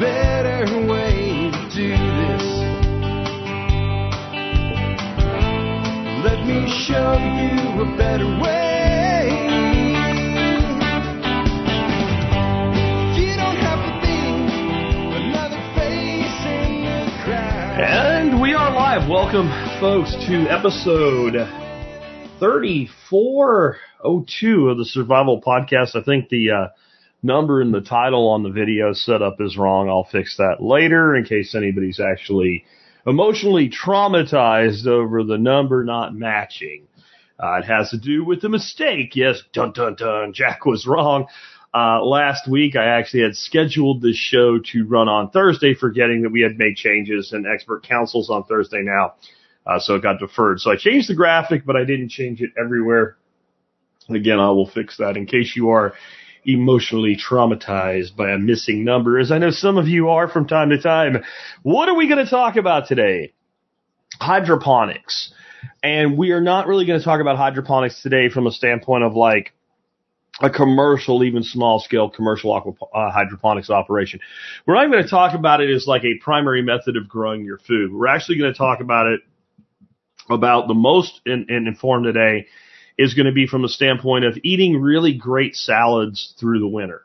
better way to do this. Let me show you a better way. You don't have to be another face in the crowd. And we are live. Welcome, folks, to episode 3402 of the Survival Podcast. I think the uh, number in the title on the video setup is wrong. I'll fix that later in case anybody's actually emotionally traumatized over the number not matching. Uh, it has to do with the mistake. Yes, dun dun dun. Jack was wrong. Uh, last week I actually had scheduled this show to run on Thursday, forgetting that we had made changes and expert councils on Thursday now. Uh, so it got deferred. So I changed the graphic, but I didn't change it everywhere. Again, I will fix that in case you are emotionally traumatized by a missing number, as I know some of you are from time to time. What are we going to talk about today? Hydroponics. And we are not really going to talk about hydroponics today from a standpoint of like a commercial, even small scale commercial aqua, uh, hydroponics operation. What I'm going to talk about it is like a primary method of growing your food. We're actually going to talk about it about the most in, in informed today is going to be from a standpoint of eating really great salads through the winter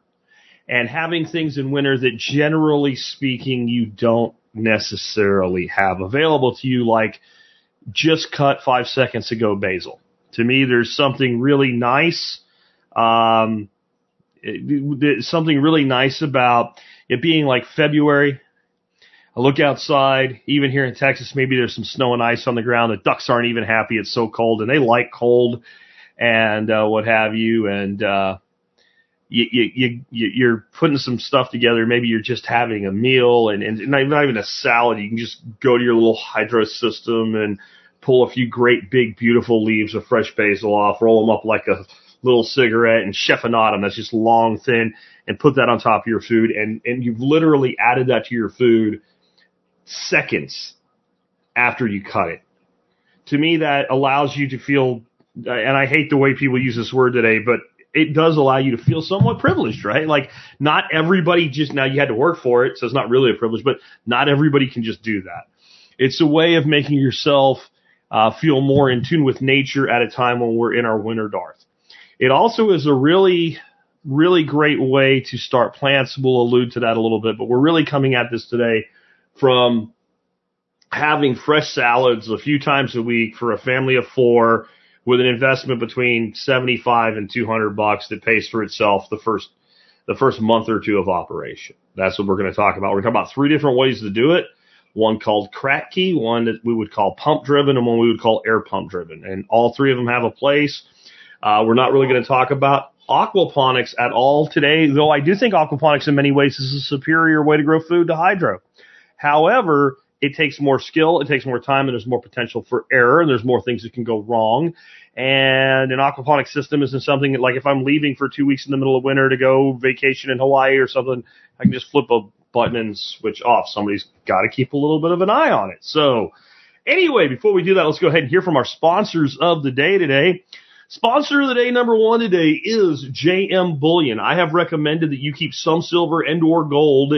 and having things in winter that generally speaking you don't necessarily have available to you like just cut five seconds ago basil. To me, there's something really nice, um, something really nice about it being like February. I look outside, even here in Texas, maybe there's some snow and ice on the ground. The ducks aren't even happy. It's so cold and they like cold and, uh, what have you. And, uh, you, you, you, you're putting some stuff together. Maybe you're just having a meal and, and not, not even a salad. You can just go to your little hydro system and pull a few great big beautiful leaves of fresh basil off, roll them up like a little cigarette and chiffonade them. That's just long, thin and put that on top of your food. And, and you've literally added that to your food seconds after you cut it. To me, that allows you to feel, and I hate the way people use this word today, but it does allow you to feel somewhat privileged, right? Like not everybody just now you had to work for it, so it's not really a privilege, but not everybody can just do that. It's a way of making yourself uh, feel more in tune with nature at a time when we're in our winter darth. It also is a really, really great way to start plants. We'll allude to that a little bit, but we're really coming at this today from having fresh salads a few times a week for a family of four with an investment between 75 and 200 bucks that pays for itself the first the first month or two of operation. That's what we're going to talk about. We're going to talk about three different ways to do it. One called Kratky, one that we would call pump driven, and one we would call air pump driven. And all three of them have a place. Uh, we're not really going to talk about aquaponics at all today, though I do think aquaponics in many ways is a superior way to grow food to hydro. However, it takes more skill, it takes more time, and there's more potential for error, and there's more things that can go wrong. And an aquaponic system isn't something that, like if I'm leaving for two weeks in the middle of winter to go vacation in Hawaii or something, I can just flip a button and switch off. Somebody's got to keep a little bit of an eye on it. So, anyway, before we do that, let's go ahead and hear from our sponsors of the day today. Sponsor of the day number one today is JM Bullion. I have recommended that you keep some silver and or gold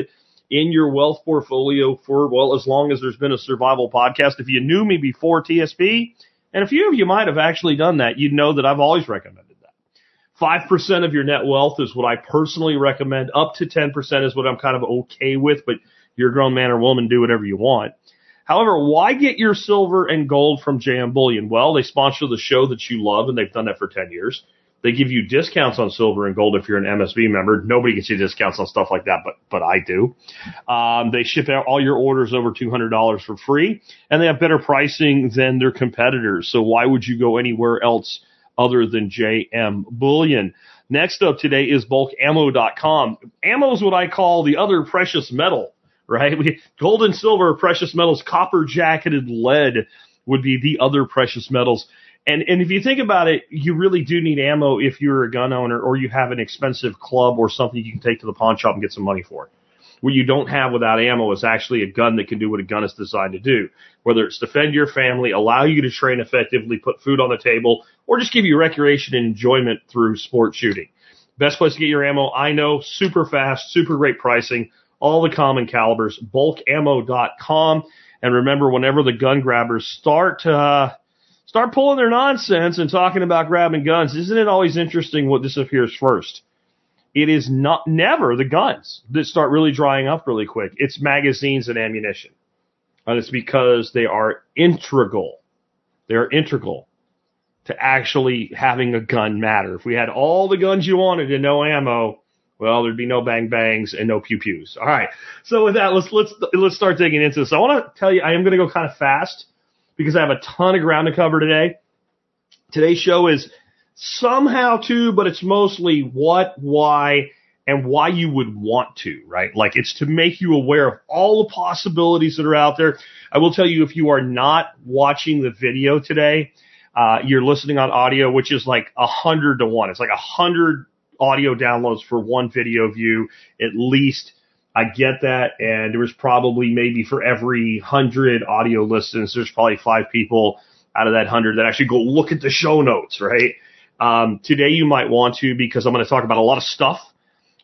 in your wealth portfolio for, well, as long as there's been a survival podcast. If you knew me before TSP, and a few of you might have actually done that, you'd know that I've always recommended that. 5% of your net wealth is what I personally recommend. Up to 10% is what I'm kind of okay with, but you're a grown man or woman, do whatever you want. However, why get your silver and gold from JM Bullion? Well, they sponsor the show that you love and they've done that for 10 years. They give you discounts on silver and gold if you're an MSB member. Nobody gets you discounts on stuff like that, but, but I do. Um, they ship out all your orders over $200 for free and they have better pricing than their competitors. So why would you go anywhere else other than JM Bullion? Next up today is bulkammo.com. Ammo is what I call the other precious metal right? We, gold and silver are precious metals. Copper jacketed lead would be the other precious metals. And, and if you think about it, you really do need ammo if you're a gun owner or you have an expensive club or something you can take to the pawn shop and get some money for. What you don't have without ammo is actually a gun that can do what a gun is designed to do. Whether it's defend your family, allow you to train effectively, put food on the table, or just give you recreation and enjoyment through sport shooting. Best place to get your ammo, I know, super fast, super great pricing, all the common calibers, bulkammo.com. And remember, whenever the gun grabbers start uh, start pulling their nonsense and talking about grabbing guns, isn't it always interesting what disappears first? It is not never the guns that start really drying up really quick. It's magazines and ammunition. And it's because they are integral. They are integral to actually having a gun matter. If we had all the guns you wanted and no ammo, well, there'd be no bang bangs and no pew pews. All right. So with that, let's let's let's start digging into this. I want to tell you, I am going to go kind of fast because I have a ton of ground to cover today. Today's show is somehow to, but it's mostly what, why, and why you would want to, right? Like it's to make you aware of all the possibilities that are out there. I will tell you if you are not watching the video today, uh, you're listening on audio, which is like a hundred to one. It's like a hundred audio downloads for one video view at least. I get that. And there was probably maybe for every hundred audio listens, there's probably five people out of that hundred that actually go look at the show notes, right? Um, today you might want to because I'm going to talk about a lot of stuff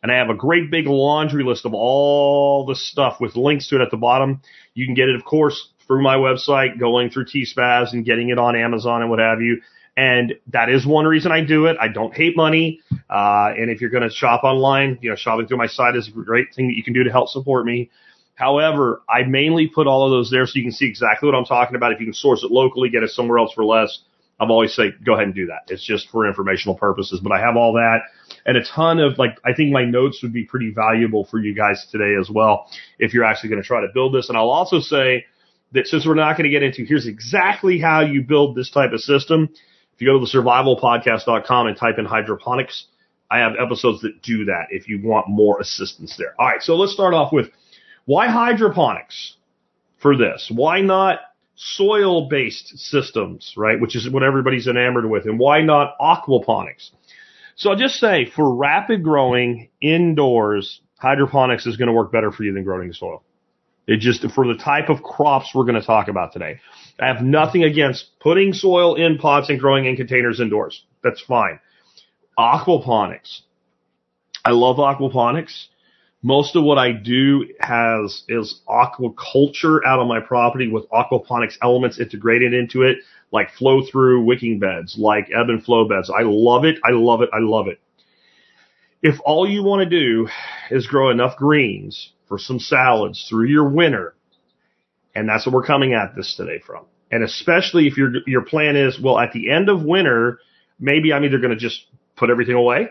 and I have a great big laundry list of all the stuff with links to it at the bottom. You can get it, of course, through my website, going through T-Spaz and getting it on Amazon and what have you. And that is one reason I do it. I don't hate money. Uh, and if you're going to shop online, you know, shopping through my site is a great thing that you can do to help support me. However, I mainly put all of those there so you can see exactly what I'm talking about. If you can source it locally, get it somewhere else for less, I've always say go ahead and do that. It's just for informational purposes, but I have all that and a ton of like, I think my notes would be pretty valuable for you guys today as well if you're actually going to try to build this. And I'll also say that since we're not going to get into here's exactly how you build this type of system, if you go to the survivalpodcast.com and type in hydroponics, I have episodes that do that if you want more assistance there. All right, so let's start off with why hydroponics for this? Why not soil based systems, right? Which is what everybody's enamored with. And why not aquaponics? So I'll just say for rapid growing indoors, hydroponics is going to work better for you than growing in soil. It just, for the type of crops we're going to talk about today. I have nothing against putting soil in pots and growing in containers indoors. That's fine. Aquaponics. I love aquaponics. Most of what I do has is aquaculture out on my property with aquaponics elements integrated into it, like flow through wicking beds, like ebb and flow beds. I love it. I love it. I love it. If all you want to do is grow enough greens for some salads through your winter, and that's what we're coming at this today from. And especially if your your plan is, well, at the end of winter, maybe I'm either going to just put everything away,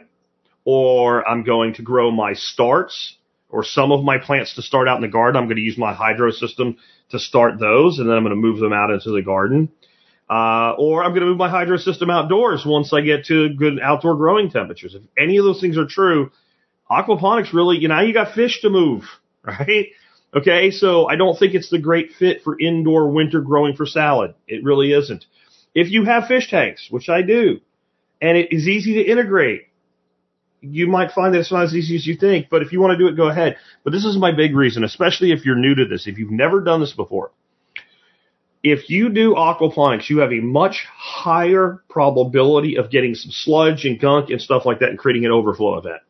or I'm going to grow my starts or some of my plants to start out in the garden. I'm going to use my hydro system to start those, and then I'm going to move them out into the garden. Uh, or I'm going to move my hydro system outdoors once I get to good outdoor growing temperatures. If any of those things are true, aquaponics really, you know, you got fish to move, right? Okay, so I don't think it's the great fit for indoor winter growing for salad. It really isn't. If you have fish tanks, which I do, and it is easy to integrate, you might find that it's not as easy as you think, but if you want to do it, go ahead. But this is my big reason, especially if you're new to this, if you've never done this before. If you do aquaponics, you have a much higher probability of getting some sludge and gunk and stuff like that and creating an overflow event.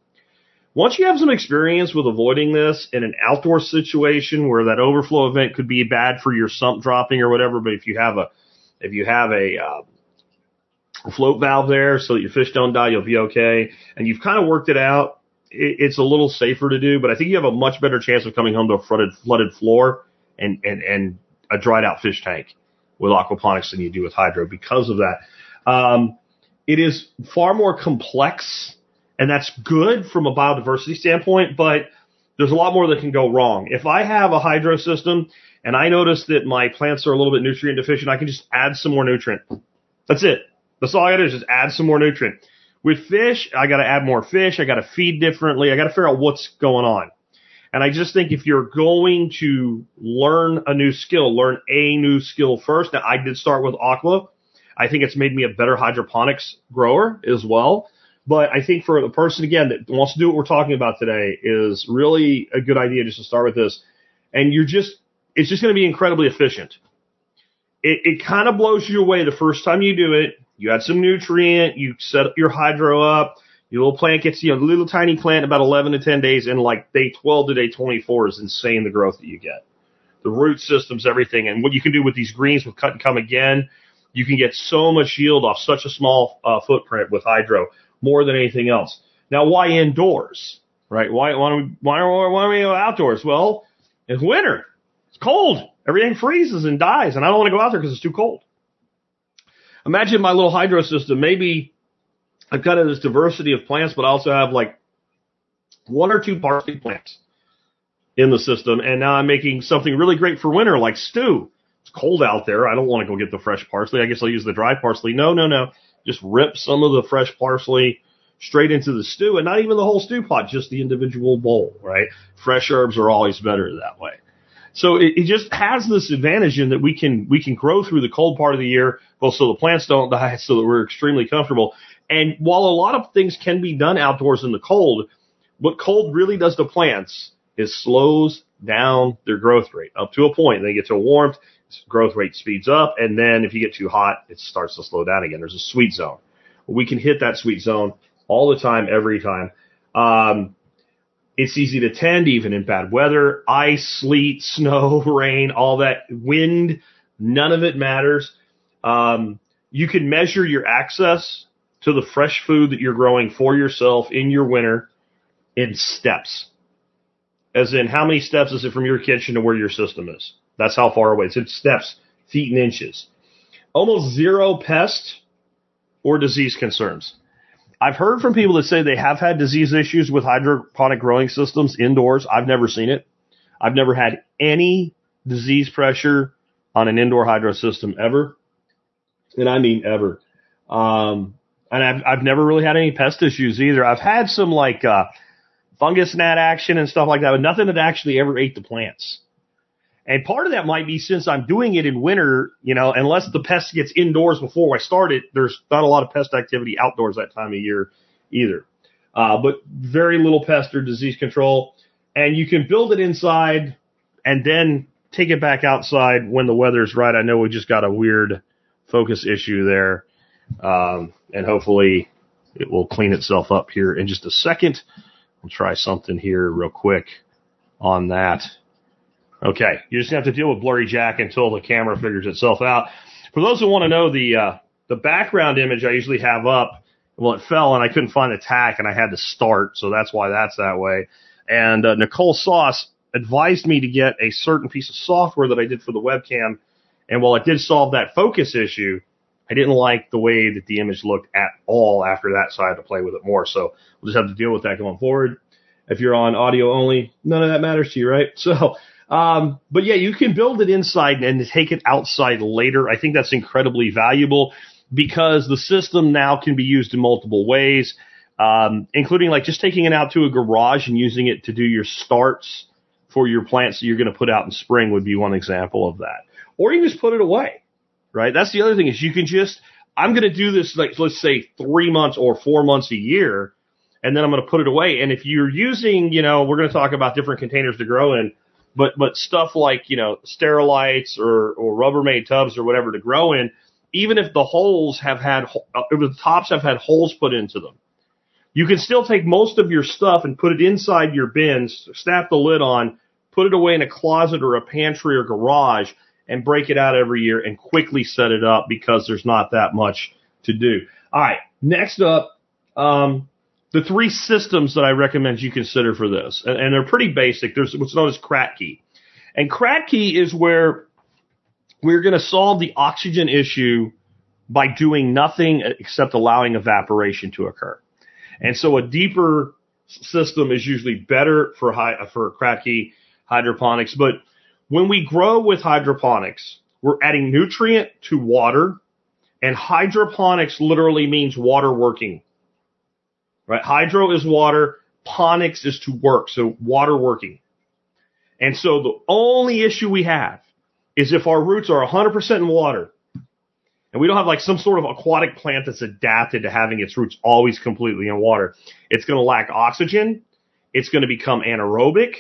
Once you have some experience with avoiding this in an outdoor situation where that overflow event could be bad for your sump dropping or whatever, but if you have a, if you have a, uh, float valve there so that your fish don't die, you'll be okay. And you've kind of worked it out. it's a little safer to do, but I think you have a much better chance of coming home to a flooded, flooded floor and, and, and a dried out fish tank with aquaponics than you do with hydro because of that. Um, it is far more complex and that's good from a biodiversity standpoint, but there's a lot more that can go wrong. If I have a hydro system and I notice that my plants are a little bit nutrient deficient, I can just add some more nutrient. That's it. That's all I gotta do is just add some more nutrient. With fish, I gotta add more fish. I gotta feed differently. I gotta figure out what's going on. And I just think if you're going to learn a new skill, learn a new skill first. Now I did start with aqua. I think it's made me a better hydroponics grower as well. But I think for the person again that wants to do what we're talking about today is really a good idea just to start with this. And you're just, it's just going to be incredibly efficient. It, it kind of blows you away the first time you do it. You add some nutrient, you set up your hydro up, Your little plant gets, you know, little tiny plant about 11 to 10 days and like day 12 to day 24 is insane the growth that you get. The root systems, everything. And what you can do with these greens with cut and come again, you can get so much yield off such a small uh, footprint with hydro more than anything else. Now, why indoors? Right? Why, why don't we, why why don't we go outdoors? Well, it's winter. It's cold. Everything freezes and dies and I don't want to go out there because it's too cold. Imagine my little hydro system. Maybe I've got this diversity of plants, but I also have like one or two parsley plants in the system. And now I'm making something really great for winter, like stew. It's cold out there. I don't want to go get the fresh parsley. I guess I'll use the dry parsley. No, no, no. Just rip some of the fresh parsley straight into the stew and not even the whole stew pot, just the individual bowl, right? Fresh herbs are always better that way. So it, it just has this advantage in that we can, we can grow through the cold part of the year, both so the plants don't die, so that we're extremely comfortable. And while a lot of things can be done outdoors in the cold, what cold really does to plants is slows down their growth rate up to a point. They get to warmth, growth rate speeds up, and then if you get too hot, it starts to slow down again. There's a sweet zone. We can hit that sweet zone all the time, every time. Um, it's easy to tend even in bad weather, ice, sleet, snow, rain, all that wind. None of it matters. Um, you can measure your access to the fresh food that you're growing for yourself in your winter in steps. As in, how many steps is it from your kitchen to where your system is? That's how far away. It's in steps, feet and inches. Almost zero pest or disease concerns. I've heard from people that say they have had disease issues with hydroponic growing systems indoors. I've never seen it. I've never had any disease pressure on an indoor hydro system ever. And I mean ever. Um, and I've, I've never really had any pest issues either. I've had some like, uh, fungus gnat action and stuff like that, but nothing that actually ever ate the plants. And part of that might be since I'm doing it in winter, you know, unless the pest gets indoors before I start it, there's not a lot of pest activity outdoors that time of year either. Uh, but very little pest or disease control. And you can build it inside and then take it back outside when the weather's right. I know we just got a weird focus issue there. Um, and hopefully it will clean itself up here in just a second. I'll try something here real quick on that. Okay, you just have to deal with blurry jack until the camera figures itself out. For those who want to know the uh, the background image I usually have up, well, it fell and I couldn't find the tack and I had to start, so that's why that's that way. And uh, Nicole Sauce advised me to get a certain piece of software that I did for the webcam, and while it did solve that focus issue, I didn't like the way that the image looked at all after that, so I had to play with it more. So we'll just have to deal with that going forward. If you're on audio only, none of that matters to you, right? So um, but yeah, you can build it inside and take it outside later. I think that's incredibly valuable because the system now can be used in multiple ways, um, including like just taking it out to a garage and using it to do your starts for your plants that you're going to put out in spring would be one example of that. Or you just put it away, right? That's the other thing is you can just, I'm going to do this like, let's say three months or four months a year, and then I'm going to put it away. And if you're using, you know, we're going to talk about different containers to grow in but but stuff like you know sterilites or or Rubbermaid tubs or whatever to grow in, even if the holes have had uh, the tops have had holes put into them, you can still take most of your stuff and put it inside your bins, snap the lid on, put it away in a closet or a pantry or garage, and break it out every year and quickly set it up because there's not that much to do. All right, next up. Um, the three systems that I recommend you consider for this, and, and they're pretty basic. There's what's known as Kratky. And Kratky is where we're going to solve the oxygen issue by doing nothing except allowing evaporation to occur. And so a deeper system is usually better for high, for Kratky hydroponics. But when we grow with hydroponics, we're adding nutrient to water and hydroponics literally means water working right? Hydro is water. Ponics is to work. So water working. And so the only issue we have is if our roots are 100% in water and we don't have like some sort of aquatic plant that's adapted to having its roots always completely in water, it's going to lack oxygen. It's going to become anaerobic.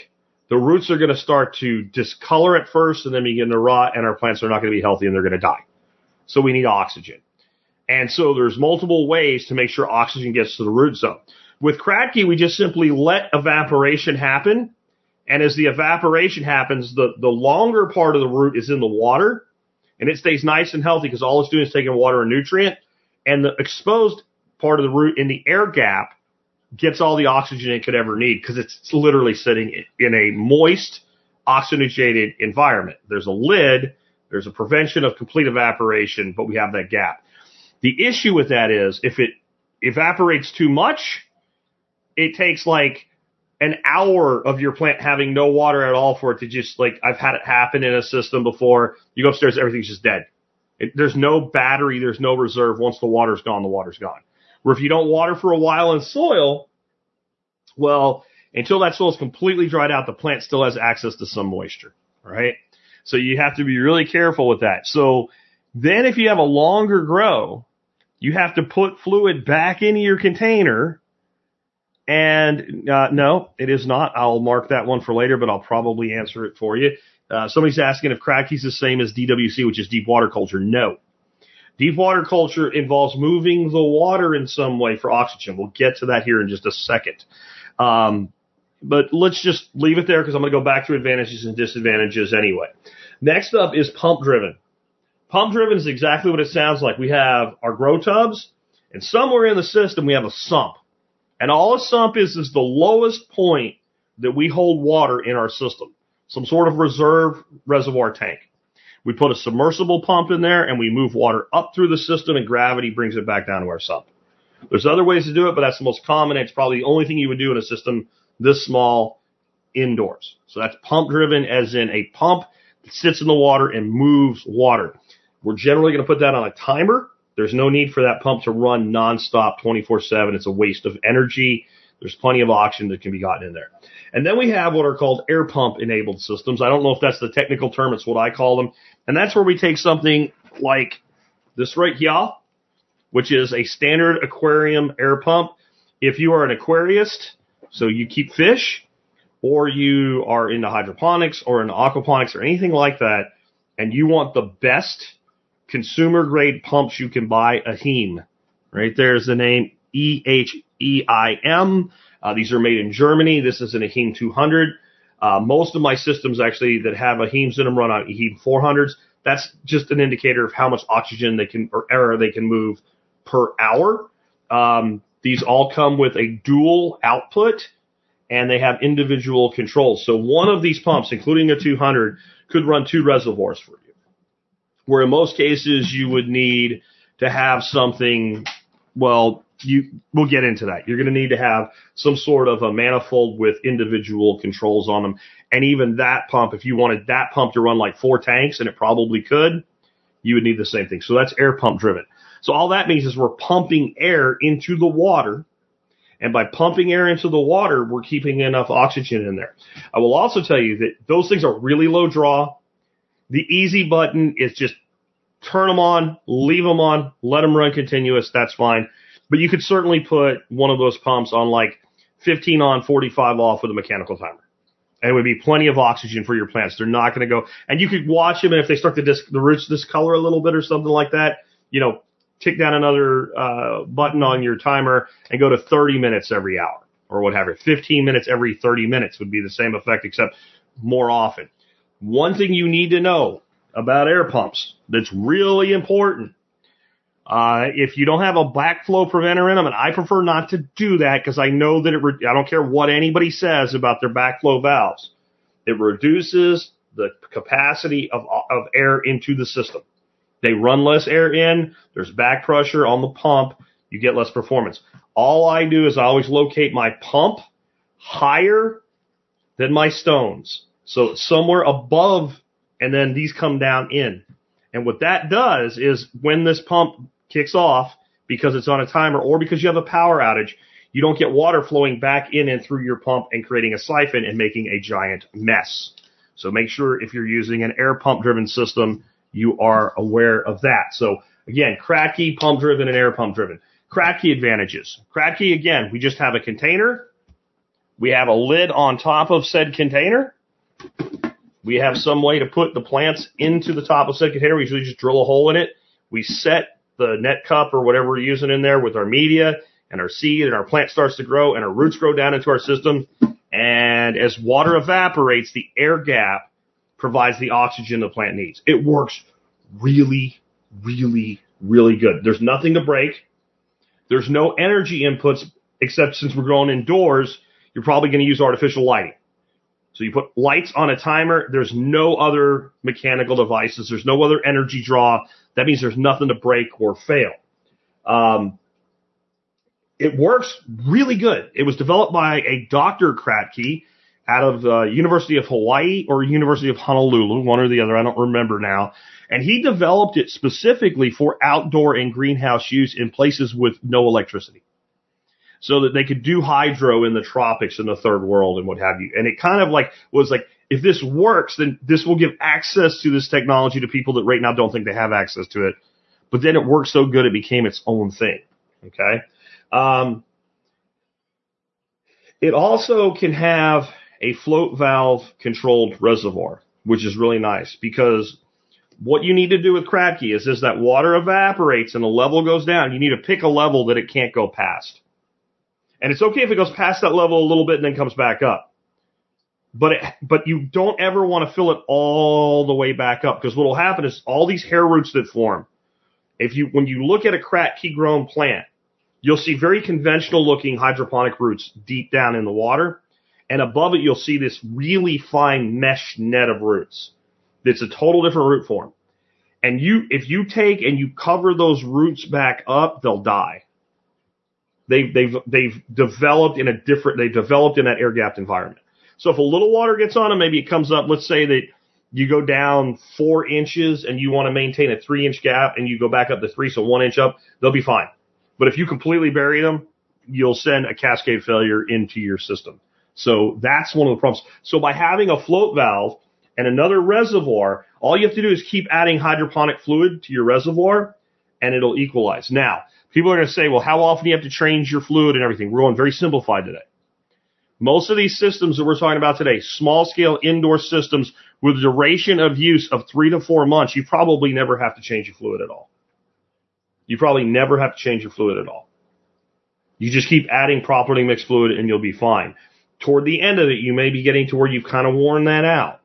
The roots are going to start to discolor at first and then begin to rot and our plants are not going to be healthy and they're going to die. So we need oxygen. And so there's multiple ways to make sure oxygen gets to the root zone. With Kratky, we just simply let evaporation happen. And as the evaporation happens, the, the longer part of the root is in the water and it stays nice and healthy because all it's doing is taking water and nutrient. And the exposed part of the root in the air gap gets all the oxygen it could ever need because it's literally sitting in a moist, oxygenated environment. There's a lid, there's a prevention of complete evaporation, but we have that gap. The issue with that is if it evaporates too much, it takes like an hour of your plant having no water at all for it to just like I've had it happen in a system before. You go upstairs, everything's just dead. It, there's no battery, there's no reserve. Once the water's gone, the water's gone. Where if you don't water for a while in soil, well, until that soil is completely dried out, the plant still has access to some moisture, right? So you have to be really careful with that. So then if you have a longer grow, you have to put fluid back into your container. And uh, no, it is not. I'll mark that one for later, but I'll probably answer it for you. Uh, somebody's asking if Kratky's the same as DWC, which is deep water culture. No. Deep water culture involves moving the water in some way for oxygen. We'll get to that here in just a second. Um, but let's just leave it there because I'm going to go back to advantages and disadvantages anyway. Next up is pump driven. Pump driven is exactly what it sounds like. We have our grow tubs, and somewhere in the system we have a sump. And all a sump is is the lowest point that we hold water in our system, some sort of reserve reservoir tank. We put a submersible pump in there and we move water up through the system and gravity brings it back down to our sump. There's other ways to do it, but that's the most common. It's probably the only thing you would do in a system this small indoors. So that's pump driven as in a pump that sits in the water and moves water. We're generally going to put that on a timer. There's no need for that pump to run nonstop 24-7. It's a waste of energy. There's plenty of oxygen that can be gotten in there. And then we have what are called air pump enabled systems. I don't know if that's the technical term. It's what I call them. And that's where we take something like this right here, which is a standard aquarium air pump. If you are an aquarist, so you keep fish, or you are into hydroponics or into aquaponics or anything like that, and you want the best consumer grade pumps you can buy, Eheim. Right there's the name E H E I M. Uh, these are made in Germany. This is an Eheim 200. Uh, most of my systems actually that have Eheims in them run on Eheim 400s. That's just an indicator of how much oxygen they can or air they can move per hour. Um, these all come with a dual output and they have individual controls. So one of these pumps, including a 200, could run two reservoirs for you. Where in most cases you would need to have something, well, you, we'll get into that. You're going to need to have some sort of a manifold with individual controls on them. And even that pump, if you wanted that pump to run like four tanks, and it probably could, you would need the same thing. So that's air pump driven. So all that means is we're pumping air into the water. And by pumping air into the water, we're keeping enough oxygen in there. I will also tell you that those things are really low draw. The easy button is just turn them on, leave them on, let them run continuous. That's fine. But you could certainly put one of those pumps on like 15 on, 45 off with a mechanical timer. And it would be plenty of oxygen for your plants. They're not going to go, and you could watch them, and if they start to dis- the roots discolor a little bit or something like that, you know, tick down another uh, button on your timer and go to 30 minutes every hour or whatever. 15 minutes every 30 minutes would be the same effect, except more often. One thing you need to know about air pumps that's really important uh, if you don't have a backflow preventer in them, and I prefer not to do that because I know that it, re- I don't care what anybody says about their backflow valves. It reduces the capacity of, of air into the system. They run less air in. There's back pressure on the pump. You get less performance. All I do is I always locate my pump higher than my stones. So somewhere above, and then these come down in. And what that does is when this pump kicks off because it's on a timer or because you have a power outage, you don't get water flowing back in and through your pump and creating a siphon and making a giant mess. So make sure if you're using an air pump driven system, you are aware of that. So again, Kratky pump driven and air pump driven. Kratky advantages. Kratky again, we just have a container. We have a lid on top of said container. We have some way to put the plants into the top of said container. We usually just drill a hole in it. We set the net cup or whatever we're using in there with our media and our seed and our plant starts to grow and our roots grow down into our system. And as water evaporates, the air gap provides the oxygen the plant needs. It works really, really, really good. There's nothing to break. There's no energy inputs except since we're growing indoors, you're probably going to use artificial lighting. So you put lights on a timer. There's no other mechanical devices. There's no other energy draw. That means there's nothing to break or fail. Um, it works really good. It was developed by a Dr. Kratky out of the University of Hawaii or University of Honolulu, one or the other. I don't remember now. And he developed it specifically for outdoor and greenhouse use in places with no electricity. So that they could do hydro in the tropics in the third world and what have you. And it kind of like was like, if this works, then this will give access to this technology to people that right now don't think they have access to it. But then it worked so good it became its own thing. Okay. Um, it also can have a float valve controlled reservoir, which is really nice because what you need to do with Kratky is as that water evaporates and the level goes down, you need to pick a level that it can't go past. And it's okay if it goes past that level a little bit and then comes back up. But it, but you don't ever want to fill it all the way back up because what will happen is all these hair roots that form. If you when you look at a Kratky grown plant, you'll see very conventional looking hydroponic roots deep down in the water. And above it, you'll see this really fine mesh net of roots. It's a total different root form. And you, if you take and you cover those roots back up, they'll die. They've, they've, they've developed in a different, they developed in that air gapped environment. So if a little water gets on them, maybe it comes up, let's say that you go down four inches and you want to maintain a three inch gap and you go back up to three, so one inch up, they'll be fine. But if you completely bury them, you'll send a cascade failure into your system. So that's one of the problems. So by having a float valve and another reservoir, all you have to do is keep adding hydroponic fluid to your reservoir and it'll equalize. Now, people are going to say, well, how often do you have to change your fluid and everything? We're going very simplified today. Most of these systems that we're talking about today, small scale indoor systems with duration of use of three to four months, you probably never have to change your fluid at all. You probably never have to change your fluid at all. You just keep adding properly mixed fluid and you'll be fine. Toward the end of it, you may be getting to where you've kind of worn that out.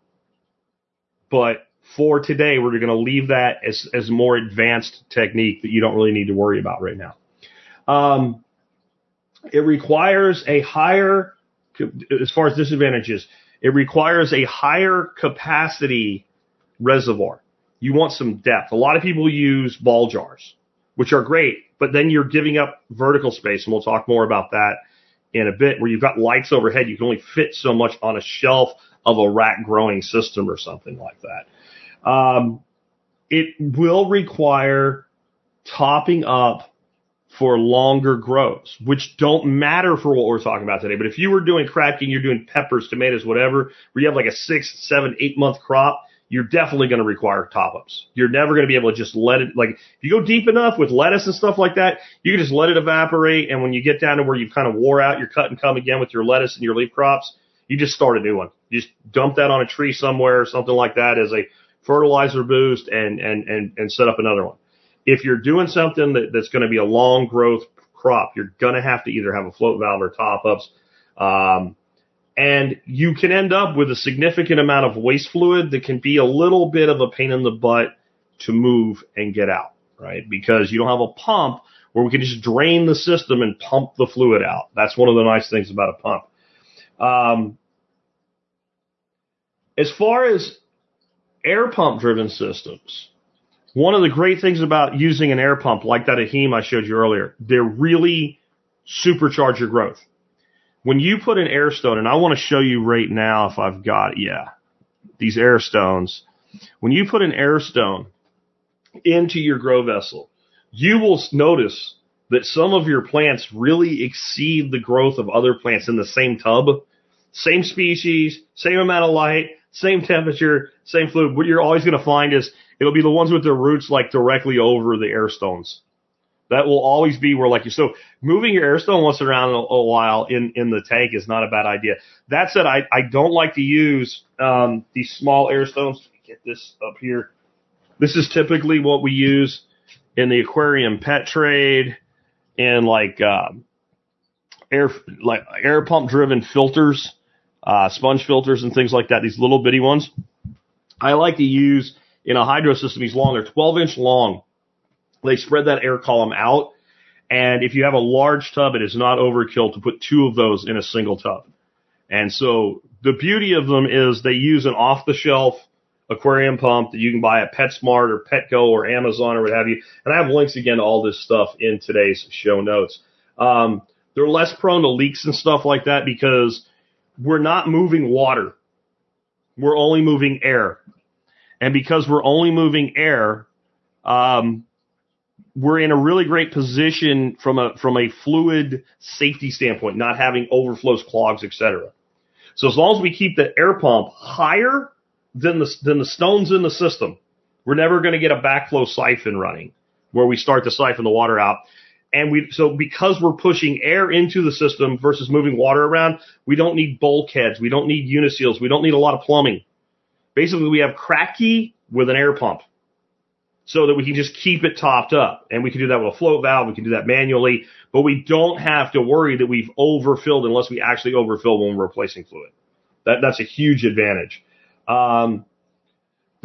But for today, we're going to leave that as, as more advanced technique that you don't really need to worry about right now. Um, it requires a higher, as far as disadvantages, it requires a higher capacity reservoir. You want some depth. A lot of people use ball jars, which are great, but then you're giving up vertical space, and we'll talk more about that in a bit, where you've got lights overhead. You can only fit so much on a shelf of a rack growing system or something like that. Um, it will require topping up for longer grows, which don't matter for what we're talking about today. But if you were doing Kratky, you're doing peppers, tomatoes, whatever, where you have like a six, seven, eight month crop, you're definitely going to require top ups. You're never going to be able to just let it, like, if you go deep enough with lettuce and stuff like that, you can just let it evaporate. And when you get down to where you've kind of wore out your cut and come again with your lettuce and your leaf crops, you just start a new one. You just dump that on a tree somewhere or something like that as a fertilizer boost and, and, and, and set up another one. If you're doing something that, that's going to be a long growth crop, you're going to have to either have a float valve or top ups. Um, and you can end up with a significant amount of waste fluid that can be a little bit of a pain in the butt to move and get out, right? Because you don't have a pump where we can just drain the system and pump the fluid out. That's one of the nice things about a pump. Um, as far as air pump driven systems, one of the great things about using an air pump like that Eheim I showed you earlier, they really supercharge your growth. When you put an air stone, and I want to show you right now if I've got, yeah, these air stones. When you put an air stone into your grow vessel, you will notice that some of your plants really exceed the growth of other plants in the same tub. Same species, same amount of light, same temperature, same fluid. What you're always going to find is it'll be the ones with their roots like directly over the air stones. That will always be where like you, so moving your air stone once around a, a while in, in the tank is not a bad idea. That said, I, I don't like to use, um, these small air stones. Get this up here. This is typically what we use in the aquarium pet trade, and like um, air like air pump driven filters, uh, sponge filters and things like that. These little bitty ones. I like to use in a hydro system. These long, they're 12 inch long. They spread that air column out. And if you have a large tub, it is not overkill to put two of those in a single tub. And so the beauty of them is they use an off the shelf aquarium pump that you can buy at PetSmart or Petco or Amazon or what have you. And I have links again to all this stuff in today's show notes. Um, they're less prone to leaks and stuff like that because we're not moving water. We're only moving air. And because we're only moving air, um, we're in a really great position from a from a fluid safety standpoint, not having overflows, clogs, etc. So as long as we keep the air pump higher than the than the stones in the system, we're never going to get a backflow siphon running where we start to siphon the water out. And we so because we're pushing air into the system versus moving water around, we don't need bulkheads, we don't need uniseals, we don't need a lot of plumbing. Basically, we have Kratky with an air pump so that we can just keep it topped up. And we can do that with a float valve. We can do that manually, but we don't have to worry that we've overfilled unless we actually overfill when we're replacing fluid. That, that's a huge advantage. Um,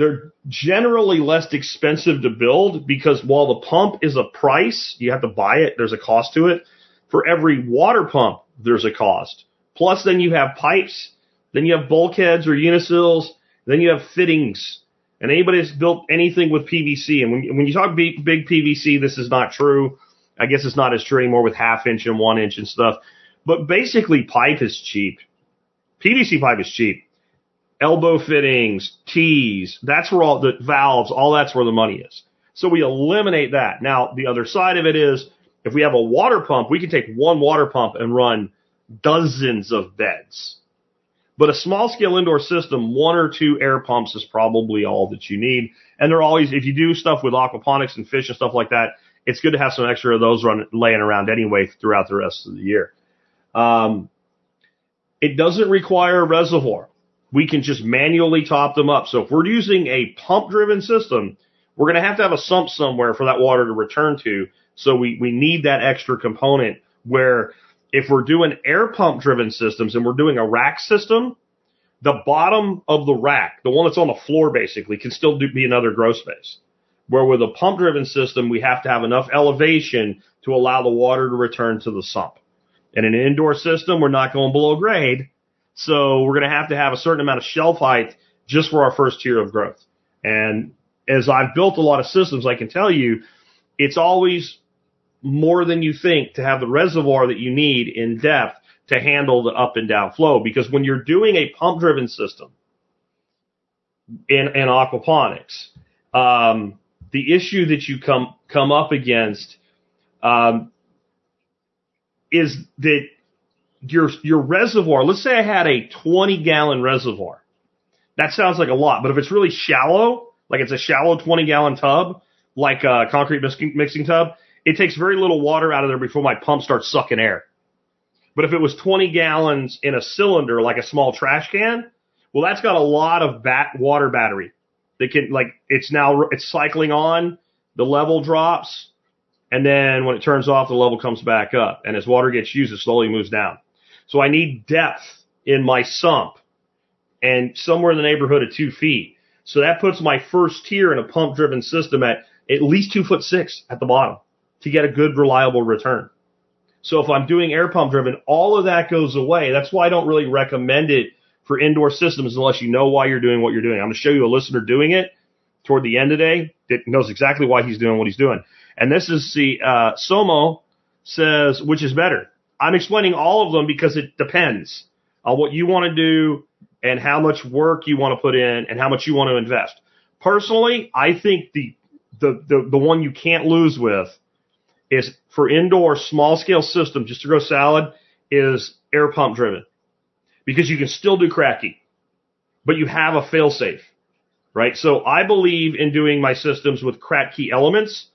they're generally less expensive to build because while the pump is a price, you have to buy it. There's a cost to it. For every water pump, there's a cost. Plus then you have pipes, then you have bulkheads or uniseals, then you have fittings and anybody that's built anything with PVC, and when, when you talk big, big PVC, this is not true. I guess it's not as true anymore with half inch and one inch and stuff. But basically, pipe is cheap. PVC pipe is cheap. Elbow fittings, T's, that's where all the valves, all that's where the money is. So we eliminate that. Now, the other side of it is if we have a water pump, we can take one water pump and run dozens of beds. But a small scale indoor system, one or two air pumps is probably all that you need. And they're always, if you do stuff with aquaponics and fish and stuff like that, it's good to have some extra of those run laying around anyway throughout the rest of the year. Um, it doesn't require a reservoir. We can just manually top them up. So if we're using a pump driven system, we're going to have to have a sump somewhere for that water to return to. So we, we need that extra component where if we're doing air pump driven systems and we're doing a rack system, the bottom of the rack, the one that's on the floor basically, can still do, be another grow space. Where with a pump driven system, we have to have enough elevation to allow the water to return to the sump. In an indoor system, we're not going below grade. So we're going to have to have a certain amount of shelf height just for our first tier of growth. And as I've built a lot of systems, I can tell you it's always more than you think to have the reservoir that you need in depth to handle the up and down flow. Because when you're doing a pump driven system in, in aquaponics, um, the issue that you come, come up against, um, is that your, your reservoir, let's say I had a 20 gallon reservoir. That sounds like a lot, but if it's really shallow, like it's a shallow 20 gallon tub, like a concrete mixing, mixing tub, it takes very little water out of there before my pump starts sucking air. But if it was 20 gallons in a cylinder, like a small trash can, well, that's got a lot of bat water battery. They can like it's now it's cycling on, the level drops, and then when it turns off, the level comes back up. And as water gets used, it slowly moves down. So I need depth in my sump, and somewhere in the neighborhood of two feet. So that puts my first tier in a pump driven system at at least two foot six at the bottom to get a good, reliable return. So if I'm doing air pump driven, all of that goes away. That's why I don't really recommend it for indoor systems unless you know why you're doing what you're doing. I'm going to show you a listener doing it toward the end today that knows exactly why he's doing what he's doing. And this is the, uh, Somo says, which is better. I'm explaining all of them because it depends on what you want to do and how much work you want to put in and how much you want to invest. Personally, I think the, the, the, the one you can't lose with is for indoor small scale systems just to grow salad is air pump driven because you can still do Kratky, but you have a fail safe, right? So I believe in doing my systems with Kratky elements.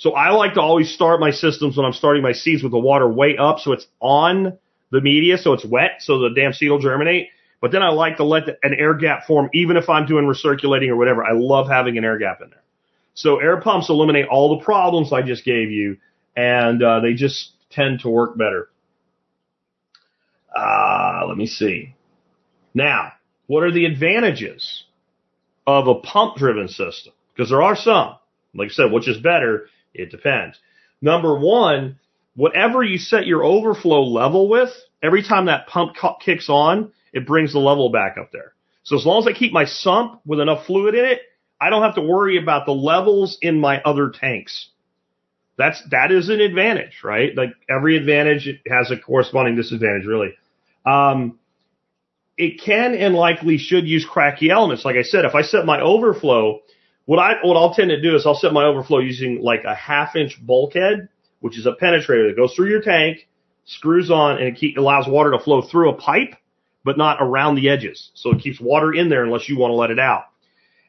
So I like to always start my systems when I'm starting my seeds with the water way up so it's on the media so it's wet so the damn seed will germinate. But then I like to let the, an air gap form even if I'm doing recirculating or whatever. I love having an air gap in there. So air pumps eliminate all the problems I just gave you, and uh, they just tend to work better. Uh, let me see. Now, what are the advantages of a pump driven system? Because there are some. Like I said, which is better? It depends. Number one, whatever you set your overflow level with, every time that pump kicks on, it brings the level back up there. So as long as I keep my sump with enough fluid in it, I don't have to worry about the levels in my other tanks. That's, that is an advantage, right? Like every advantage has a corresponding disadvantage, really. Um, it can and likely should use Kratky elements. Like I said, if I set my overflow, what I, what I'll tend to do is I'll set my overflow using like a half inch bulkhead, which is a penetrator that goes through your tank, screws on, and it keep, allows water to flow through a pipe, but not around the edges. So it keeps water in there unless you want to let it out.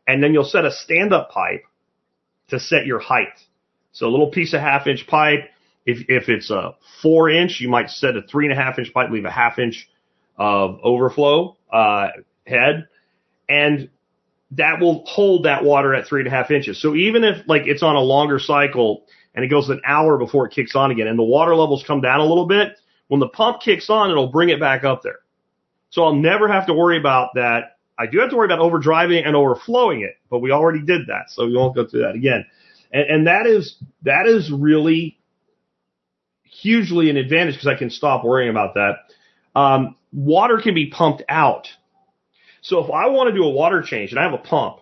And then you'll set a stand up pipe to set your height. So a little piece of half inch pipe. If, if it's a four inch, you might set a three and a half inch pipe, leave a half inch of overflow, uh, head. And that will hold that water at three and a half inches. So even if like it's on a longer cycle and it goes an hour before it kicks on again and the water levels come down a little bit, when the pump kicks on, it'll bring it back up there. So I'll never have to worry about that. I do have to worry about overdriving and overflowing it, but we already did that. So we won't go through that again. And, and that is, that is really hugely an advantage because I can stop worrying about that. Um, water can be pumped out. So if I want to do a water change and I have a pump,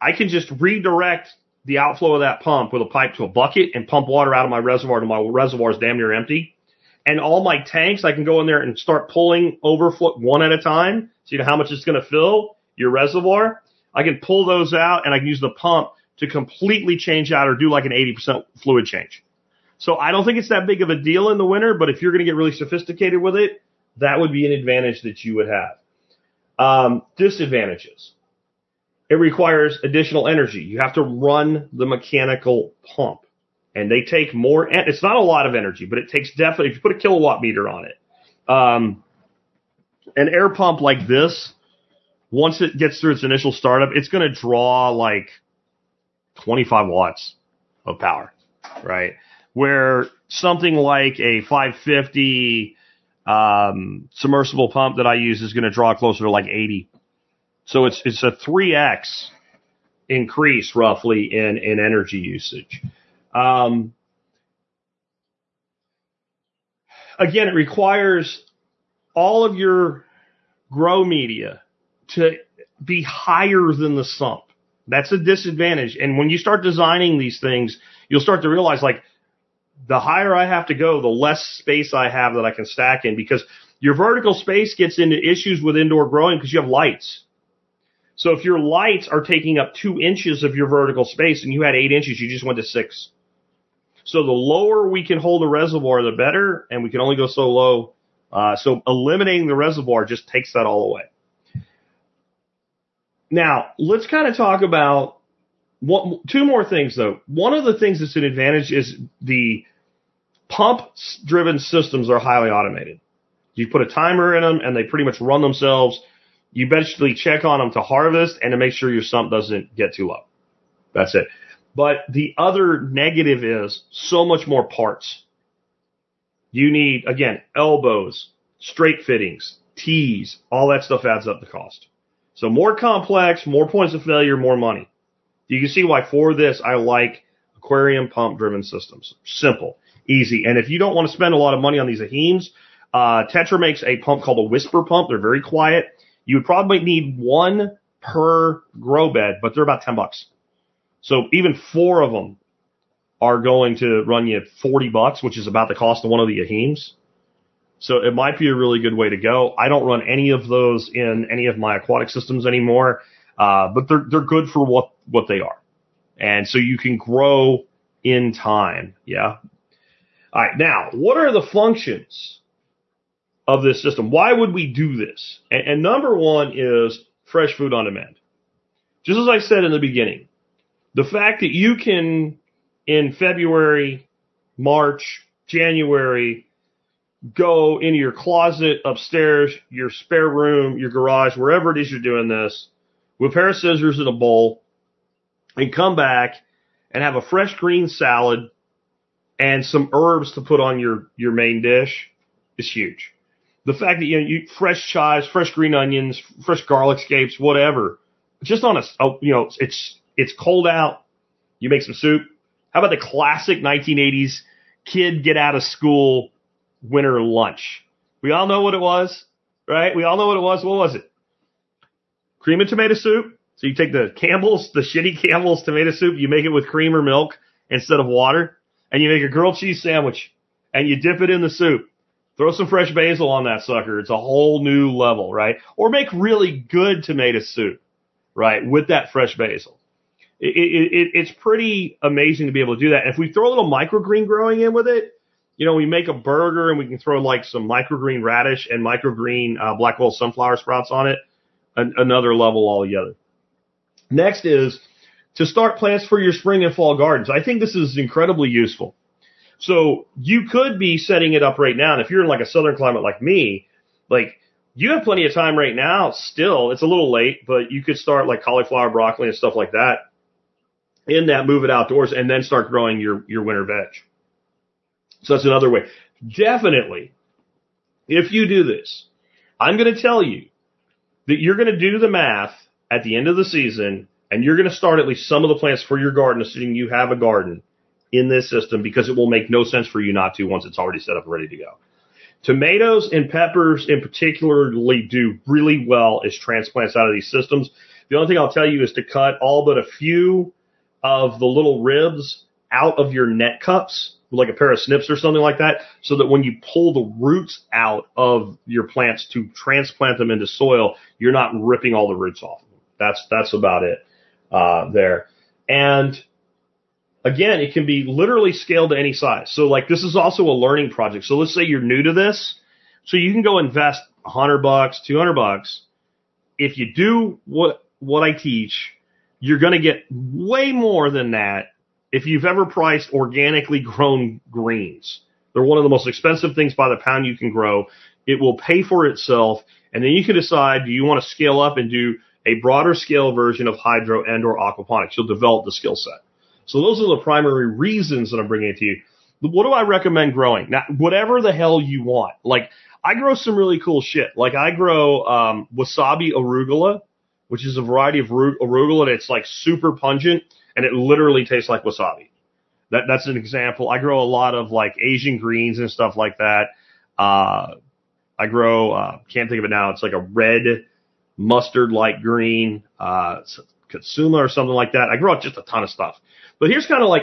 I can just redirect the outflow of that pump with a pipe to a bucket and pump water out of my reservoir to my reservoir is damn near empty. And all my tanks, I can go in there and start pulling overflow one at a time. So you know how much it's going to fill your reservoir. I can pull those out and I can use the pump to completely change out or do like an 80% fluid change. So I don't think it's that big of a deal in the winter, but if you're going to get really sophisticated with it, that would be an advantage that you would have. Um, disadvantages. It requires additional energy. You have to run the mechanical pump and they take more, and it's not a lot of energy, but it takes definitely, if you put a kilowatt meter on it, um, an air pump like this, once it gets through its initial startup, it's going to draw like 25 watts of power, right? Where something like a 550 um, submersible pump that I use is going to draw closer to like 80. So it's it's a 3x increase roughly in in energy usage. Um, again, it requires all of your grow media to be higher than the sump. That's a disadvantage. And when you start designing these things, you'll start to realize like the higher I have to go, the less space I have that I can stack in because your vertical space gets into issues with indoor growing because you have lights. So if your lights are taking up two inches of your vertical space and you had eight inches, you just went to six. So the lower we can hold the reservoir, the better, and we can only go so low. Uh, so eliminating the reservoir just takes that all away. Now let's kind of talk about one, two more things though. One of the things that's an advantage is the pump driven systems are highly automated. You put a timer in them and they pretty much run themselves. You basically check on them to harvest and to make sure your sump doesn't get too low. That's it. But the other negative is so much more parts. You need, again, elbows, straight fittings, tees, all that stuff adds up the cost. So more complex, more points of failure, more money. You can see why for this I like aquarium pump driven systems. Simple, easy. And if you don't want to spend a lot of money on these Eheims, uh, Tetra makes a pump called a whisper pump. They're very quiet. You would probably need one per grow bed, but they're about 10 bucks. So even four of them are going to run you 40 bucks, which is about the cost of one of the Eheims. So it might be a really good way to go. I don't run any of those in any of my aquatic systems anymore, uh, but they're they're good for what what they are, and so you can grow in time. Yeah. All right. Now, what are the functions of this system? Why would we do this? And, and number one is fresh food on demand. Just as I said in the beginning, the fact that you can in February, March, January go into your closet upstairs, your spare room, your garage, wherever it is you're doing this, with a pair of scissors and a bowl, and come back and have a fresh green salad and some herbs to put on your, your main dish is huge. The fact that you know, you fresh chives, fresh green onions, fresh garlic scapes, whatever, just on a, you know, it's, it's cold out. You make some soup. How about the classic 1980s kid get out of school winter lunch? We all know what it was, right? We all know what it was. What was it? Cream and tomato soup. So you take the Campbell's, the shitty Campbell's tomato soup, you make it with cream or milk instead of water, and you make a grilled cheese sandwich, and you dip it in the soup. Throw some fresh basil on that sucker. It's a whole new level, right? Or make really good tomato soup, right, with that fresh basil. It, it, it, it's pretty amazing to be able to do that. And if we throw a little microgreen growing in with it, you know, we make a burger and we can throw like some microgreen radish and microgreen uh, black oil sunflower sprouts on it, an, another level altogether. Next is to start plants for your spring and fall gardens. I think this is incredibly useful. So you could be setting it up right now. And if you're in like a southern climate like me, like you have plenty of time right now still. It's a little late, but you could start like cauliflower, broccoli and stuff like that in that, move it outdoors and then start growing your, your winter veg. So that's another way. Definitely, if you do this, I'm going to tell you that you're going to do the math at the end of the season and you're going to start at least some of the plants for your garden, assuming you have a garden in this system because it will make no sense for you not to once it's already set up and ready to go. Tomatoes and peppers in particularly do really well as transplants out of these systems. The only thing I'll tell you is to cut all but a few of the little ribs out of your net cups, like a pair of snips or something like that, so that when you pull the roots out of your plants to transplant them into soil, you're not ripping all the roots off. That's that's about it uh, there. And again, it can be literally scaled to any size. So like this is also a learning project. So let's say you're new to this, so you can go invest hundred bucks, two hundred bucks. If you do what what I teach, you're going to get way more than that if you've ever priced organically grown greens. They're one of the most expensive things by the pound you can grow. It will pay for itself. And then you can decide, do you want to scale up and do a broader scale version of hydro and or aquaponics? You'll develop the skill set. So those are the primary reasons that I'm bringing it to you. What do I recommend growing? Now, whatever the hell you want. Like, I grow some really cool shit. Like, I grow um, wasabi arugula, which is a variety of arugula, and it's like super pungent, and it literally tastes like wasabi. That that's an example. I grow a lot of like Asian greens and stuff like that. Uh, I grow, uh, can't think of it now. It's like a red mustard like green, uh, Katsuma or something like that. I grow just a ton of stuff. But here's kind of like,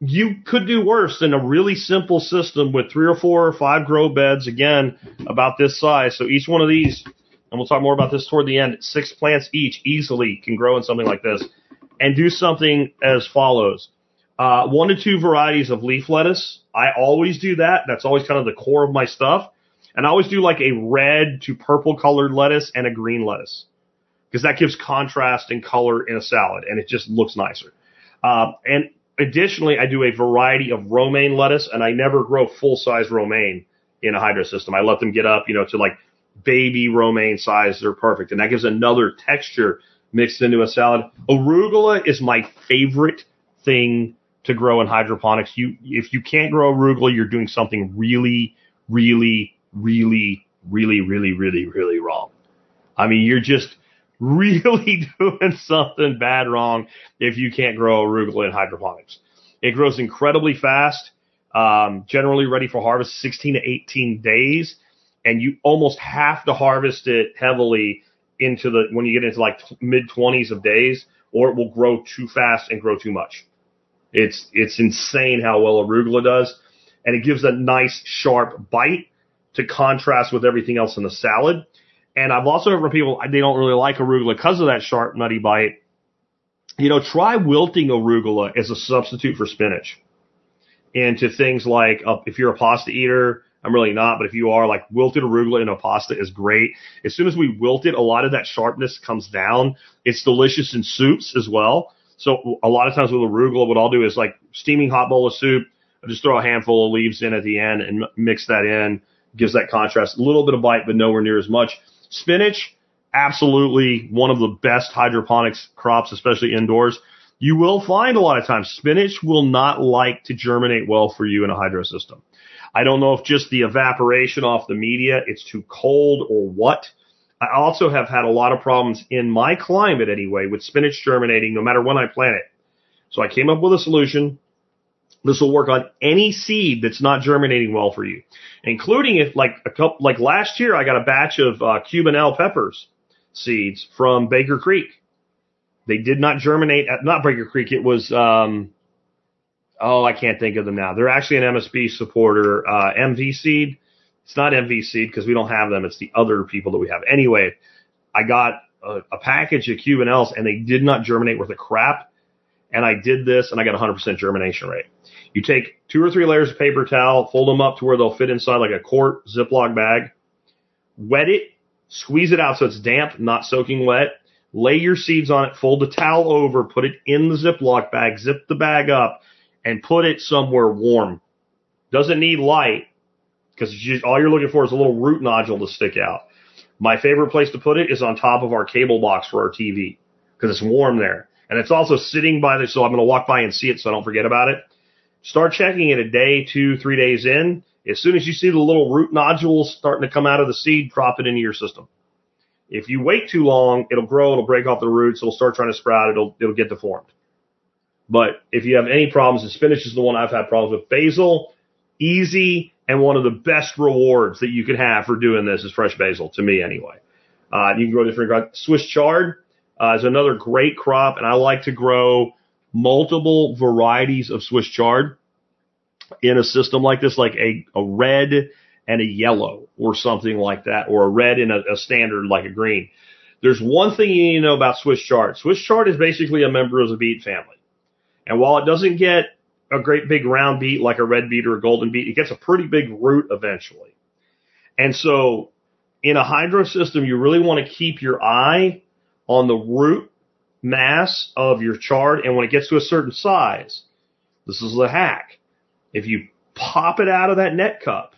you could do worse than a really simple system with three or four or five grow beds, again, about this size. So each one of these, and we'll talk more about this toward the end, six plants each easily can grow in something like this. And do something as follows. Uh, one to two varieties of leaf lettuce. I always do that. That's always kind of the core of my stuff. And I always do like a red to purple colored lettuce and a green lettuce because that gives contrast and color in a salad and it just looks nicer. Uh, and additionally, I do a variety of romaine lettuce and I never grow full size romaine in a hydro system. I let them get up, you know, to like baby romaine size. They're perfect. And that gives another texture mixed into a salad. Arugula is my favorite thing to grow in hydroponics. You, if you can't grow arugula, you're doing something really, really, really, really, really, really, really wrong. I mean, you're just really doing something bad wrong if you can't grow arugula in hydroponics. It grows incredibly fast, um, generally ready for harvest 16 to 18 days, and you almost have to harvest it heavily into the when you get into like mid 20s of days, or it will grow too fast and grow too much. It's it's insane how well arugula does, and it gives a nice sharp bite to contrast with everything else in the salad. And I've also heard from people they don't really like arugula because of that sharp nutty bite. You know, try wilting arugula as a substitute for spinach into things like uh, if you're a pasta eater. I'm really not, but if you are, like wilted arugula in a pasta is great. As soon as we wilt it, a lot of that sharpness comes down. It's delicious in soups as well. So a lot of times with arugula, what I'll do is like steaming hot bowl of soup. I just throw a handful of leaves in at the end and mix that in. Gives that contrast. A little bit of bite, but nowhere near as much. Spinach, absolutely one of the best hydroponics crops, especially indoors. You will find a lot of times spinach will not like to germinate well for you in a hydro system. I don't know if just the evaporation off the media, it's too cold or what. I also have had a lot of problems in my climate anyway with spinach germinating no matter when I plant it. So I came up with a solution. This will work on any seed that's not germinating well for you, including if like a couple, like last year I got a batch of uh, Cubanelle peppers seeds from Baker Creek. They did not germinate at, not Baker Creek. It was, um, oh, I can't think of them now. They're actually an MSB supporter, uh, MV seed. It's not MV seed because we don't have them. It's the other people that we have. Anyway, I got a, a package of Cubanelles and they did not germinate worth a crap. And I did this and I got 100% germination rate. You take two or three layers of paper towel, fold them up to where they'll fit inside like a quart Ziploc bag, wet it, squeeze it out so it's damp, not soaking wet, lay your seeds on it, fold the towel over, put it in the Ziploc bag, zip the bag up, and put it somewhere warm. Doesn't need light because all you're looking for is a little root nodule to stick out. My favorite place to put it is on top of our cable box for our TV because it's warm there. And it's also sitting by the, so I'm going to walk by and see it so I don't forget about it. Start checking it a day, two, three days in. As soon as you see the little root nodules starting to come out of the seed, drop it into your system. If you wait too long, it'll grow, it'll break off the roots, it'll start trying to sprout, it'll, it'll get deformed. But if you have any problems, and spinach is the one I've had problems with. Basil, easy, and one of the best rewards that you can have for doing this is fresh basil, to me anyway. Uh, you can grow different, Swiss chard, uh, is another great crop, and I like to grow multiple varieties of Swiss chard in a system like this, like a, a red and a yellow or something like that, or a red and a, a standard like a green. There's one thing you need to know about Swiss chard. Swiss chard is basically a member of the beet family. And while it doesn't get a great big round beet like a red beet or a golden beet, it gets a pretty big root eventually. And so in a hydro system, you really want to keep your eye on the root mass of your chard. And when it gets to a certain size, this is the hack. If you pop it out of that net cup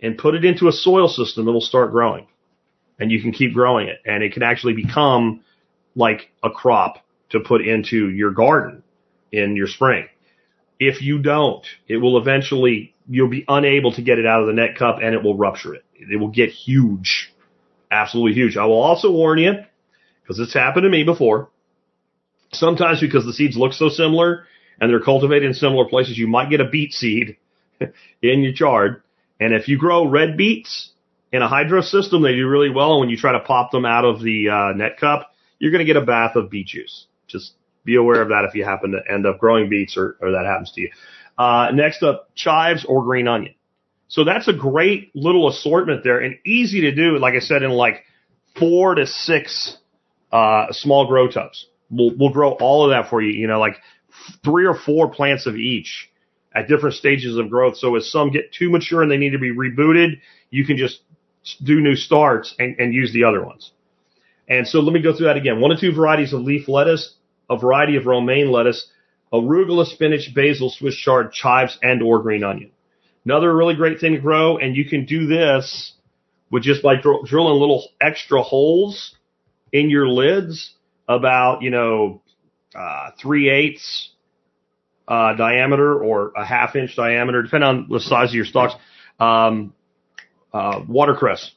and put it into a soil system, it'll start growing and you can keep growing it and it can actually become like a crop to put into your garden in your spring. If you don't, it will eventually, you'll be unable to get it out of the net cup and it will rupture it. It will get huge. Absolutely huge. I will also warn you, because it's happened to me before. Sometimes because the seeds look so similar and they're cultivated in similar places, you might get a beet seed in your chard. And if you grow red beets in a hydro system, they do really well. And when you try to pop them out of the uh, net cup, you're going to get a bath of beet juice. Just be aware of that if you happen to end up growing beets or, or that happens to you. Uh, next up, chives or green onion. So that's a great little assortment there and easy to do. Like I said, in like four to six uh, small grow tubs. We'll, we'll grow all of that for you. You know, like three or four plants of each at different stages of growth. So as some get too mature and they need to be rebooted, you can just do new starts and, and use the other ones. And so let me go through that again. One or two varieties of leaf lettuce, a variety of romaine lettuce, arugula, spinach, basil, Swiss chard, chives, and or green onion. Another really great thing to grow, and you can do this with just by dr- drilling little extra holes in your lids about, you know, uh, three eighths uh, diameter or a half inch diameter, depending on the size of your stalks. Um, uh, watercress.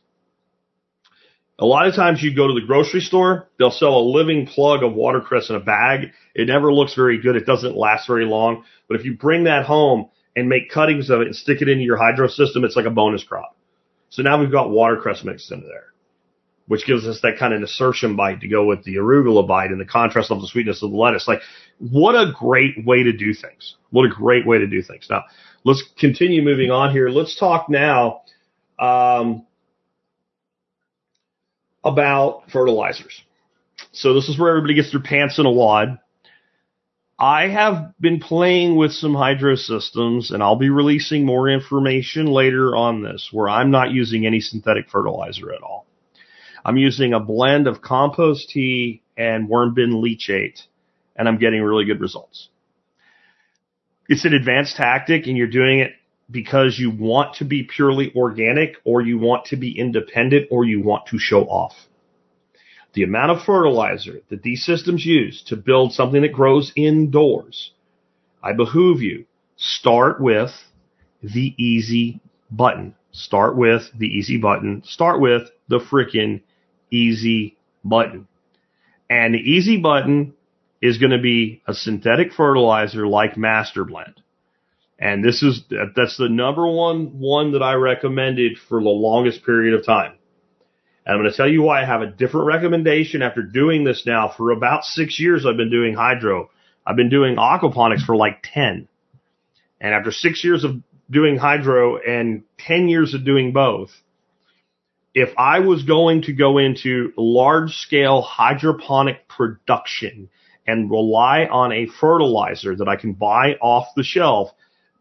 A lot of times you go to the grocery store, they'll sell a living plug of watercress in a bag. It never looks very good. It doesn't last very long. But if you bring that home and make cuttings of it and stick it into your hydro system, it's like a bonus crop. So now we've got watercress mixed into there, which gives us that kind of nasturtium bite to go with the arugula bite and the contrast of the sweetness of the lettuce. Like, what a great way to do things. What a great way to do things. Now, let's continue moving on here. Let's talk now, um, about fertilizers. So this is where everybody gets their pants in a wad. I have been playing with some hydro systems and I'll be releasing more information later on this where I'm not using any synthetic fertilizer at all. I'm using a blend of compost tea and worm bin leachate and I'm getting really good results. It's an advanced tactic and you're doing it because you want to be purely organic or you want to be independent or you want to show off. the amount of fertilizer that these systems use to build something that grows indoors, I behoove you, start with the easy button. Start with the easy button. Start with the freaking easy button. And the easy button is going to be a synthetic fertilizer like Master Blend. And this is, that's the number one one that I recommended for the longest period of time. And I'm going to tell you why I have a different recommendation after doing this now for about six years. I've been doing hydro. I've been doing aquaponics for like 10. And after six years of doing hydro and 10 years of doing both, if I was going to go into large scale hydroponic production and rely on a fertilizer that I can buy off the shelf,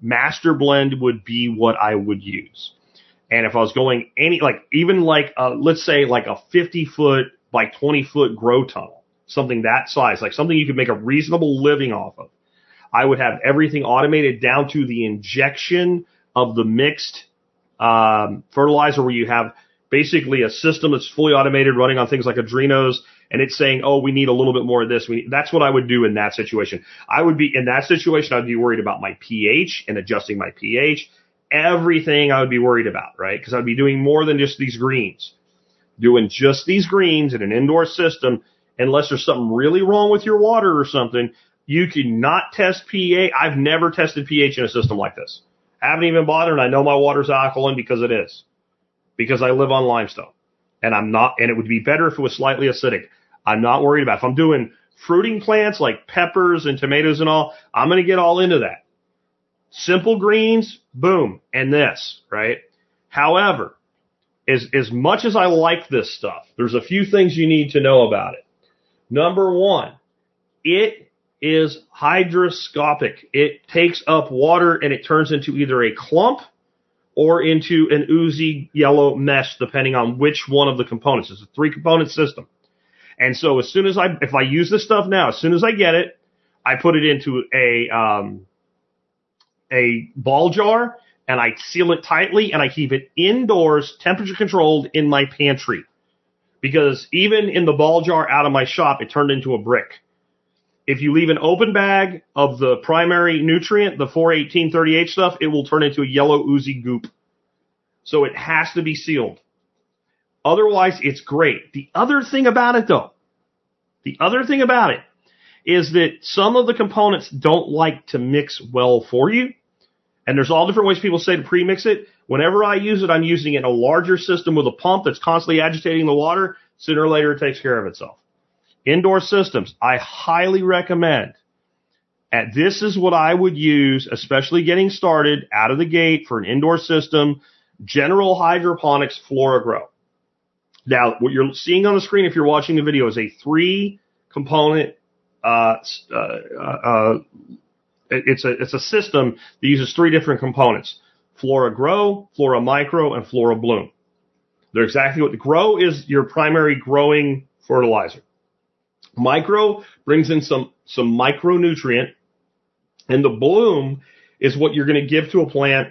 Master Blend would be what I would use. And if I was going any, like, even like, uh, let's say like a 50 foot by 20 foot grow tunnel, something that size, like something you could make a reasonable living off of, I would have everything automated down to the injection of the mixed um, fertilizer where you have basically a system that's fully automated running on things like Arduinos and it's saying, oh, we need a little bit more of this. That's what I would do in that situation. I would be in that situation. I'd be worried about my pH and adjusting my pH. Everything I would be worried about, right? Because I'd be doing more than just these greens. Doing just these greens in an indoor system, unless there's something really wrong with your water or something, you cannot test pH. I've never tested pH in a system like this. I haven't even bothered. I know my water's alkaline because it is. Because I live on limestone. And I'm not, and it would be better if it was slightly acidic. I'm not worried about. If I'm doing fruiting plants like peppers and tomatoes and all, I'm going to get all into that. Simple greens, boom, and this, right? However, as, as much as I like this stuff, there's a few things you need to know about it. Number one, it is hygroscopic. It takes up water and it turns into either a clump or into an oozy yellow mesh, depending on which one of the components. It's a three component system. And so as soon as I, if I use this stuff now, as soon as I get it, I put it into a, um, a ball jar and I seal it tightly and I keep it indoors, temperature controlled in my pantry. Because even in the ball jar out of my shop, it turned into a brick. If you leave an open bag of the primary nutrient, the 41838 stuff, it will turn into a yellow oozy goop. So it has to be sealed. Otherwise, it's great. The other thing about it though, the other thing about it is that some of the components don't like to mix well for you. And there's all different ways people say to premix it. Whenever I use it, I'm using it in a larger system with a pump that's constantly agitating the water. Sooner or later, it takes care of itself. Indoor systems, I highly recommend. And this is what I would use, especially getting started out of the gate for an indoor system. General Hydroponics FloraGrow. Now, what you're seeing on the screen, if you're watching the video, is a three component, uh, uh, uh, it's a, it's a system that uses three different components. Flora Grow, Flora Micro, and Flora Bloom. They're exactly what the grow is your primary growing fertilizer. Micro brings in some, some micronutrient and the bloom is what you're going to give to a plant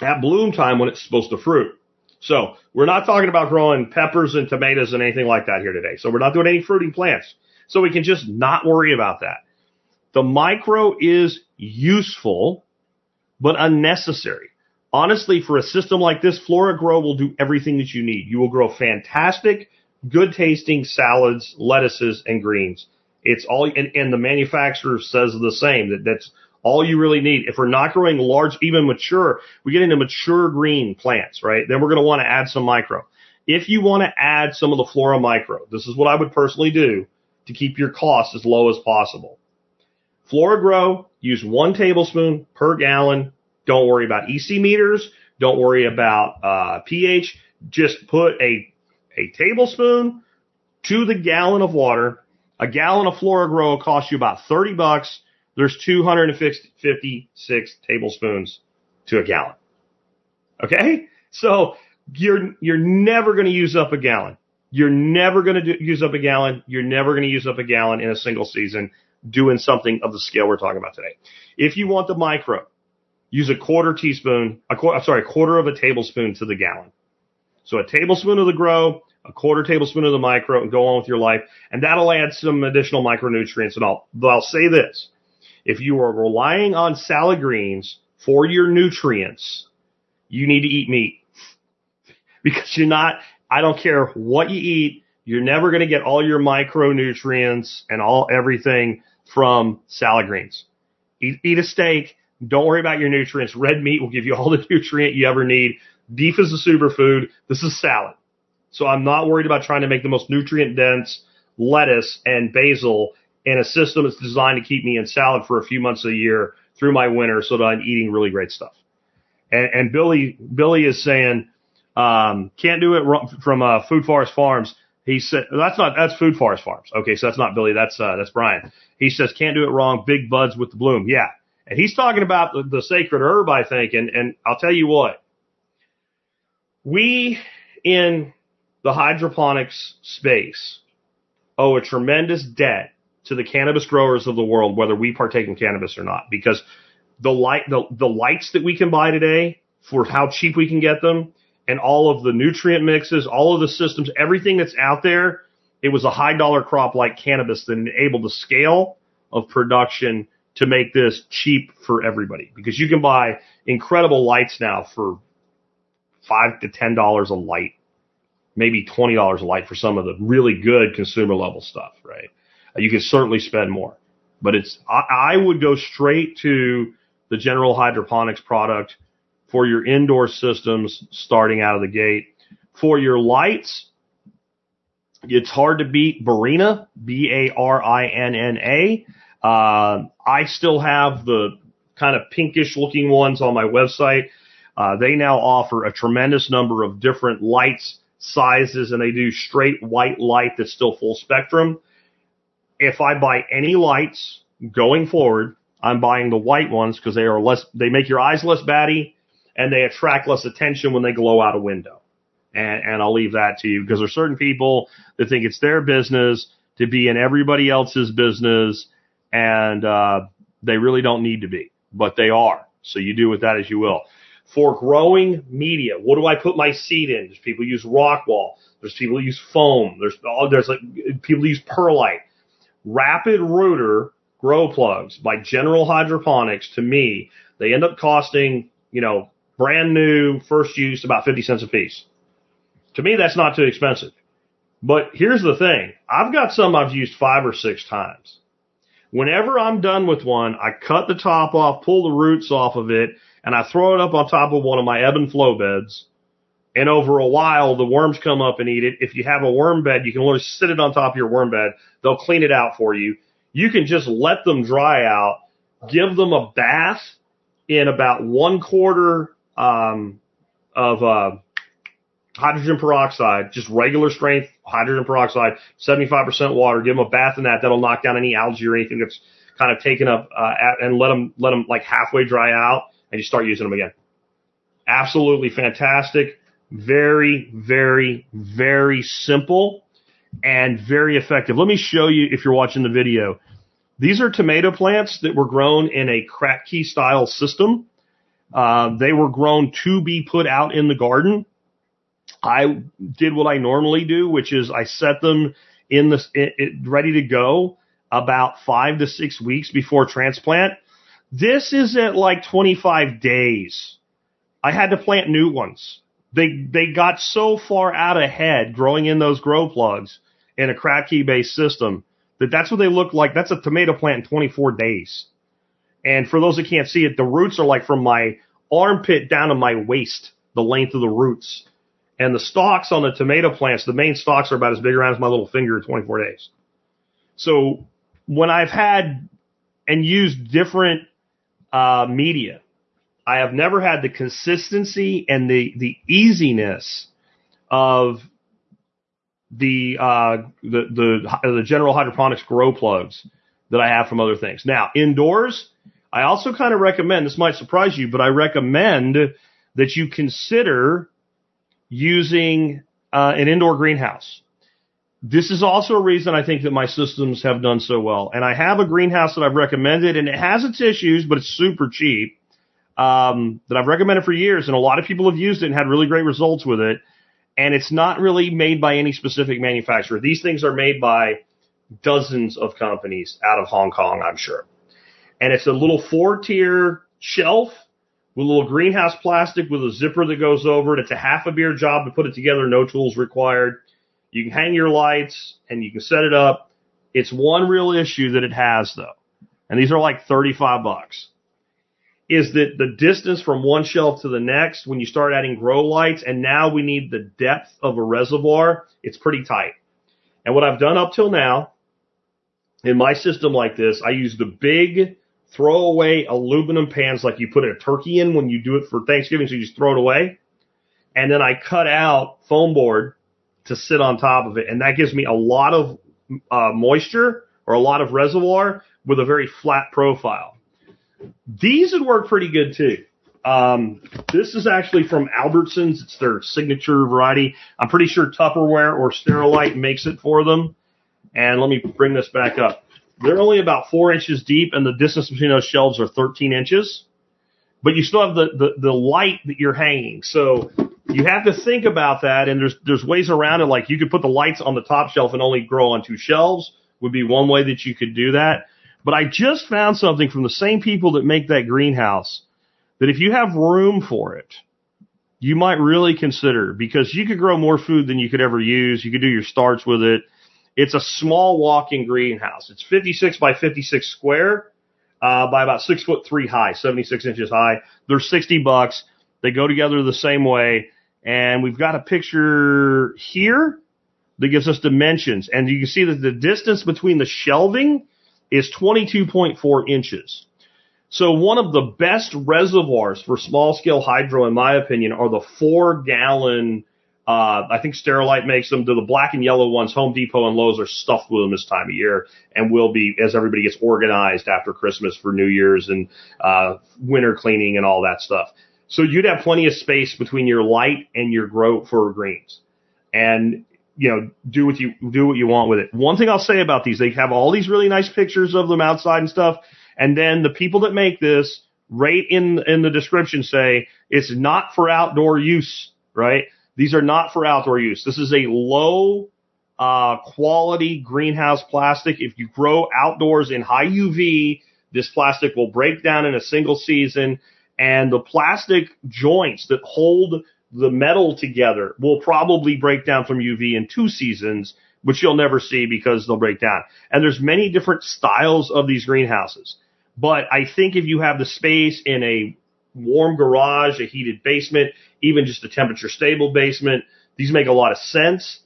at bloom time when it's supposed to fruit. So we're not talking about growing peppers and tomatoes and anything like that here today. So we're not doing any fruiting plants. So we can just not worry about that. The micro is useful, but unnecessary. Honestly, for a system like this, Flora Grow will do everything that you need. You will grow fantastic, good tasting salads, lettuces, and greens. It's all, and, and the manufacturer says the same, that that's all you really need. If we're not growing large, even mature, we get into mature green plants, right? Then we're going to want to add some micro. If you want to add some of the flora micro, this is what I would personally do to keep your costs as low as possible. Flora Grow, use one tablespoon per gallon. Don't worry about EC meters. Don't worry about uh, pH. Just put a a tablespoon to the gallon of water. A gallon of Flora costs you about 30 bucks. There's 256 tablespoons to a gallon. Okay? So you're, you're never going to use up a gallon. You're never going to use up a gallon. You're never going to use up a gallon in a single season doing something of the scale we're talking about today. If you want the micro, use a quarter teaspoon, a quarter, sorry, a quarter of a tablespoon to the gallon. So a tablespoon of the grow, a quarter tablespoon of the micro, and go on with your life. And that'll add some additional micronutrients. And I'll, but I'll say this. If you are relying on salad greens for your nutrients, you need to eat meat. Because you're not, I don't care what you eat, you're never going to get all your micronutrients and all everything from salad greens. Eat, eat a steak. Don't worry about your nutrients. Red meat will give you all the nutrient you ever need. Beef is a superfood. This is salad. So I'm not worried about trying to make the most nutrient dense lettuce and basil in a system that's designed to keep me in salad for a few months a year through my winter so that I'm eating really great stuff. And, and Billy, Billy is saying, um, can't do it from, uh, Food Forest Farms. He said, that's not, that's Food Forest Farms. Okay. So that's not Billy. That's, uh, that's Brian. He says, can't do it wrong. Big buds with the bloom. Yeah. And he's talking about the, the sacred herb, I think. And, and I'll tell you what, we in the hydroponics space owe a tremendous debt to the cannabis growers of the world, whether we partake in cannabis or not, because the light, the, the lights that we can buy today for how cheap we can get them and all of the nutrient mixes, all of the systems, everything that's out there, it was a high dollar crop like cannabis that enabled the scale of production to make this cheap for everybody. Because you can buy incredible lights now for five to ten dollars a light, maybe twenty dollars a light for some of the really good consumer level stuff, right? Uh, you can certainly spend more, but it's I, I would go straight to the general hydroponics product for your indoor systems starting out of the gate. For your lights, it's hard to beat Barrina, B-A-R-I-N-N-A. Uh, I still have the kind of pinkish looking ones on my website. Uh, they now offer a tremendous number of different lights, sizes, and they do straight white light that's still full spectrum. If I buy any lights going forward, I'm buying the white ones because they are less, they make your eyes less batty and they attract less attention when they glow out a window. And, and I'll leave that to you because there's certain people that think it's their business to be in everybody else's business and, uh, they really don't need to be, but they are. So you do with that as you will. For growing media, what do I put my seed in? There's people use rockwool. There's people use foam. There's all, there's like people use perlite. Rapid rooter grow plugs by General Hydroponics to me, they end up costing, you know, brand new, first use, about 50 cents a piece. To me, that's not too expensive. But here's the thing. I've got some I've used five or six times. Whenever I'm done with one, I cut the top off, pull the roots off of it, and I throw it up on top of one of my ebb and flow beds. And over a while, the worms come up and eat it. If you have a worm bed, you can literally sit it on top of your worm bed. They'll clean it out for you. You can just let them dry out, give them a bath in about one quarter um, of uh, hydrogen peroxide, just regular strength hydrogen peroxide, 75% water. Give them a bath in that. That'll knock down any algae or anything that's kind of taken up, uh, at, and let them, let them like halfway dry out and you start using them again. Absolutely fantastic. Very, very, very simple and very effective. Let me show you if you're watching the video. These are tomato plants that were grown in a Kratky style system. Uh, they were grown to be put out in the garden. I did what I normally do, which is I set them in the it, it, ready to go about five to six weeks before transplant. This is at like 25 days. I had to plant new ones. They they got so far out ahead growing in those grow plugs in a Kratky based system that that's what they look like. That's a tomato plant in 24 days. And for those that can't see it, the roots are like from my armpit down to my waist, the length of the roots. And the stalks on the tomato plants, the main stalks are about as big around as my little finger in 24 days. So when I've had and used different uh, media, I have never had the consistency and the the easiness of the uh, the the the general hydroponics grow plugs that I have from other things. Now indoors, I also kind of recommend, this might surprise you, but I recommend that you consider using uh, an indoor greenhouse. This is also a reason I think that my systems have done so well. And I have a greenhouse that I've recommended, and it has its issues, but it's super cheap. Um, that I've recommended for years, and a lot of people have used it and had really great results with it. and it's not really made by any specific manufacturer. These things are made by dozens of companies out of Hong Kong, I'm sure. And it's a little four tier shelf with a little greenhouse plastic with a zipper that goes over it. It's a half a beer job to put it together, no tools required. You can hang your lights and you can set it up. It's one real issue that it has though, and these are like 35 bucks, is that the distance from one shelf to the next when you start adding grow lights and now we need the depth of a reservoir, it's pretty tight. And what I've done up till now in my system like this, I use the big throwaway aluminum pans like you put a turkey in when you do it for Thanksgiving, so you just throw it away. And then I cut out foam board to sit on top of it, and that gives me a lot of uh, moisture or a lot of reservoir with a very flat profile. These would work pretty good too. Um, this is actually from Albertsons. It's their signature variety. I'm pretty sure Tupperware or Sterilite makes it for them. And let me bring this back up. They're only about four inches deep, and the distance between those shelves are 13 inches. But you still have the, the, the light that you're hanging. So you have to think about that, and there's there's ways around it. Like you could put the lights on the top shelf and only grow on two shelves would be one way that you could do that. But I just found something from the same people that make that greenhouse that if you have room for it, you might really consider because you could grow more food than you could ever use. You could do your starts with it. It's a small walk-in greenhouse. It's 56 by 56 square, uh, by about six foot three high, 76 inches high. They're 60 bucks. They go together the same way. And we've got a picture here that gives us dimensions. And you can see that the distance between the shelving is 22.4 inches. So one of the best reservoirs for small scale hydro, in my opinion, are the four gallon uh, I think Sterilite makes them. The black and yellow ones, Home Depot and Lowe's are stuffed with them this time of year and will be as everybody gets organized after Christmas for New Year's and uh, winter cleaning and all that stuff. So you'd have plenty of space between your light and your grow for greens. And you know, do what you do what you want with it. One thing I'll say about these, they have all these really nice pictures of them outside and stuff. And then the people that make this, right in in the description, say it's not for outdoor use, right? These are not for outdoor use. This is a low uh, quality greenhouse plastic. If you grow outdoors in high UV, this plastic will break down in a single season, and the plastic joints that hold the metal together will probably break down from UV in two seasons, which you'll never see because they'll break down. And there's many different styles of these greenhouses. But I think if you have the space in a warm garage, a heated basement, even just a temperature stable basement. These make a lot of sense.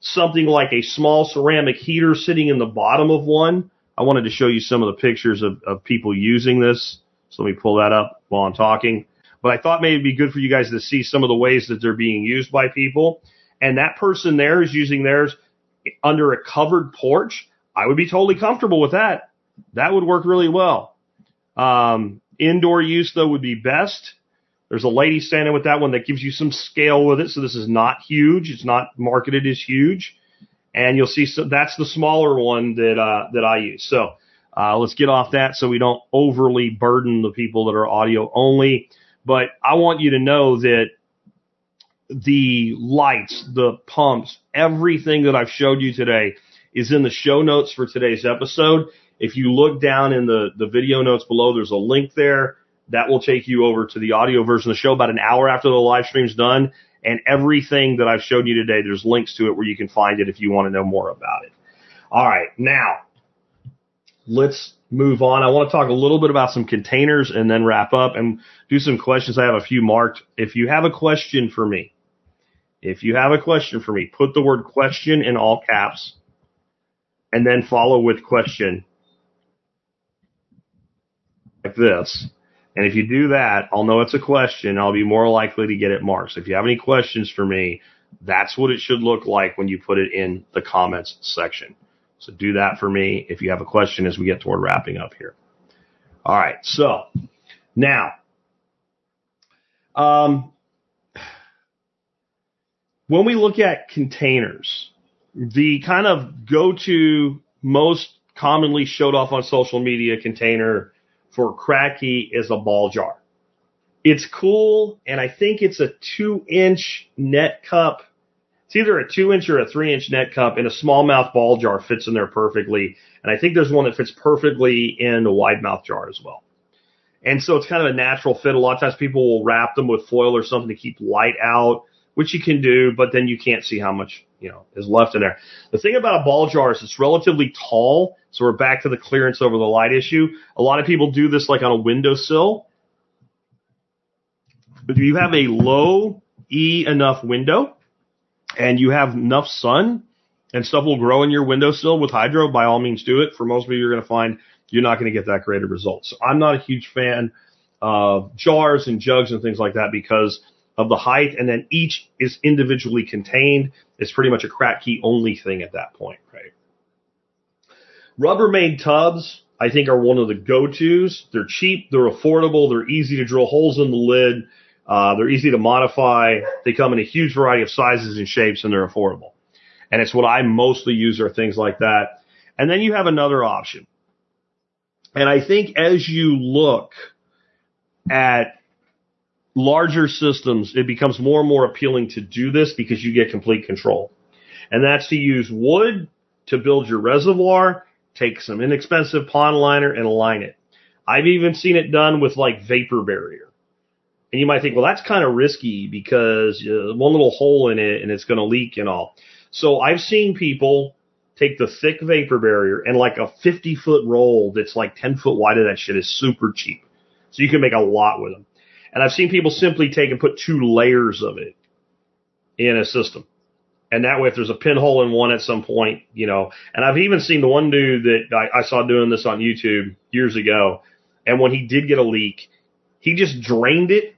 Something like a small ceramic heater sitting in the bottom of one. I wanted to show you some of the pictures of, of people using this. So let me pull that up while I'm talking. But I thought maybe it'd be good for you guys to see some of the ways that they're being used by people. And that person there is using theirs under a covered porch. I would be totally comfortable with that. That would work really well. Um, indoor use though would be best. There's a lady standing with that one that gives you some scale with it. So this is not huge. It's not marketed as huge. And you'll see so that's the smaller one that, uh, that I use. So, uh, let's get off that so we don't overly burden the people that are audio only. But I want you to know that the lights, the pumps, everything that I've showed you today is in the show notes for today's episode. If you look down in the, the video notes below, there's a link there that will take you over to the audio version of the show about an hour after the live stream's done. And everything that I've showed you today, there's links to it where you can find it if you want to know more about it. All right. Now let's move on. I want to talk a little bit about some containers and then wrap up and do some questions. I have a few marked. If you have a question for me, if you have a question for me, put the word question in all caps and then follow with question like this. And if you do that, I'll know it's a question. I'll be more likely to get it marked. So if you have any questions for me, that's what it should look like when you put it in the comments section. So do that for me if you have a question as we get toward wrapping up here. All right. So now, um, when we look at containers, the kind of go-to most commonly showed off on social media container for Kratky is a ball jar. It's cool, and I think it's a two inch net cup It's either a two inch or a three inch net cup, and a smallmouth ball jar fits in there perfectly. And I think there's one that fits perfectly in a wide mouth jar as well. And so it's kind of a natural fit. A lot of times people will wrap them with foil or something to keep light out, which you can do, but then you can't see how much, you know, is left in there. The thing about a ball jar is it's relatively tall. So we're back to the clearance over the light issue. A lot of people do this like on a windowsill. But if you have a low E enough window and you have enough sun and stuff will grow in your windowsill with hydro, by all means do it. For most of you, you're going to find you're not going to get that great of results. So I'm not a huge fan of jars and jugs and things like that because of the height, and then each is individually contained. It's pretty much a Kratky only thing at that point, right? Rubbermaid tubs, I think, are one of the go-tos. They're cheap, they're affordable, they're easy to drill holes in the lid, uh, they're easy to modify. They come in a huge variety of sizes and shapes, and they're affordable. And it's what I mostly use are things like that. And then you have another option. And I think as you look at larger systems, it becomes more and more appealing to do this because you get complete control. And that's to use wood to build your reservoir, take some inexpensive pond liner and line it. I've even seen it done with like vapor barrier. And you might think, well, that's kind of risky because uh, one little hole in it and it's going to leak and all. So I've seen people take the thick vapor barrier and like a 50 foot roll that's like 10 foot wide of that shit is super cheap. So you can make a lot with them. And I've seen people simply take and put two layers of it in a system. And that way, if there's a pinhole in one at some point, you know, and I've even seen the one dude that I, I saw doing this on YouTube years ago. And when he did get a leak, he just drained it,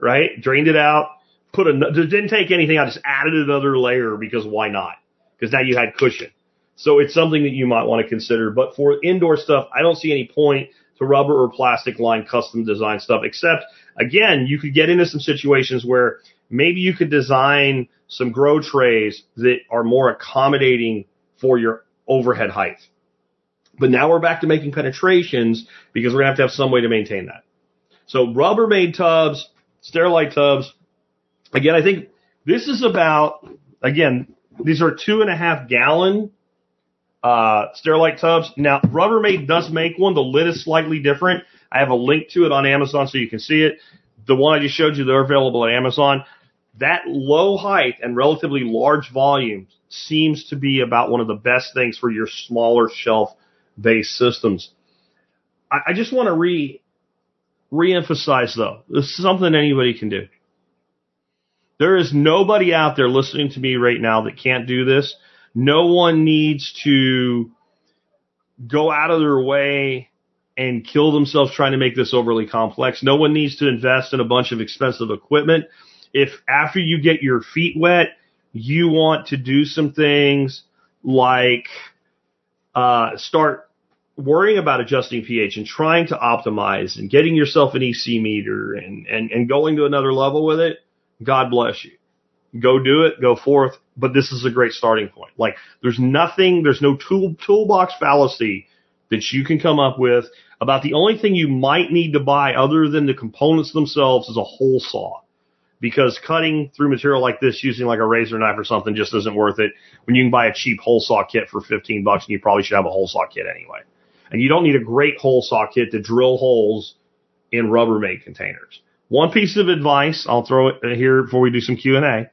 right? Drained it out, put a, didn't take anything out, just added another layer because why not? Because now you had cushion. So it's something that you might want to consider. But for indoor stuff, I don't see any point to rubber or plastic line custom design stuff, except again, you could get into some situations where maybe you could design some grow trays that are more accommodating for your overhead height. But now we're back to making penetrations because we're gonna have to have some way to maintain that. So Rubbermaid tubs, Sterilite tubs. Again, I think this is about, again, these are two and a half gallon uh, Sterilite tubs. Now, Rubbermaid does make one. The lid is slightly different. I have a link to it on Amazon so you can see it. The one I just showed you, they're available at Amazon. That low height and relatively large volume seems to be about one of the best things for your smaller shelf based systems. I, I just want to re reemphasize though, this is something anybody can do. There is nobody out there listening to me right now that can't do this. No one needs to go out of their way and kill themselves trying to make this overly complex. No one needs to invest in a bunch of expensive equipment. If after you get your feet wet, you want to do some things like uh, start worrying about adjusting pH and trying to optimize and getting yourself an EC meter and, and, and going to another level with it, God bless you. Go do it, go forth. But this is a great starting point. Like there's nothing, there's no tool, toolbox fallacy that you can come up with about the only thing you might need to buy other than the components themselves is a hole saw. Because cutting through material like this using like a razor knife or something just isn't worth it when you can buy a cheap hole saw kit for 15 bucks and you probably should have a hole saw kit anyway. And you don't need a great hole saw kit to drill holes in Rubbermaid containers. One piece of advice, I'll throw it here before we do some Q&A.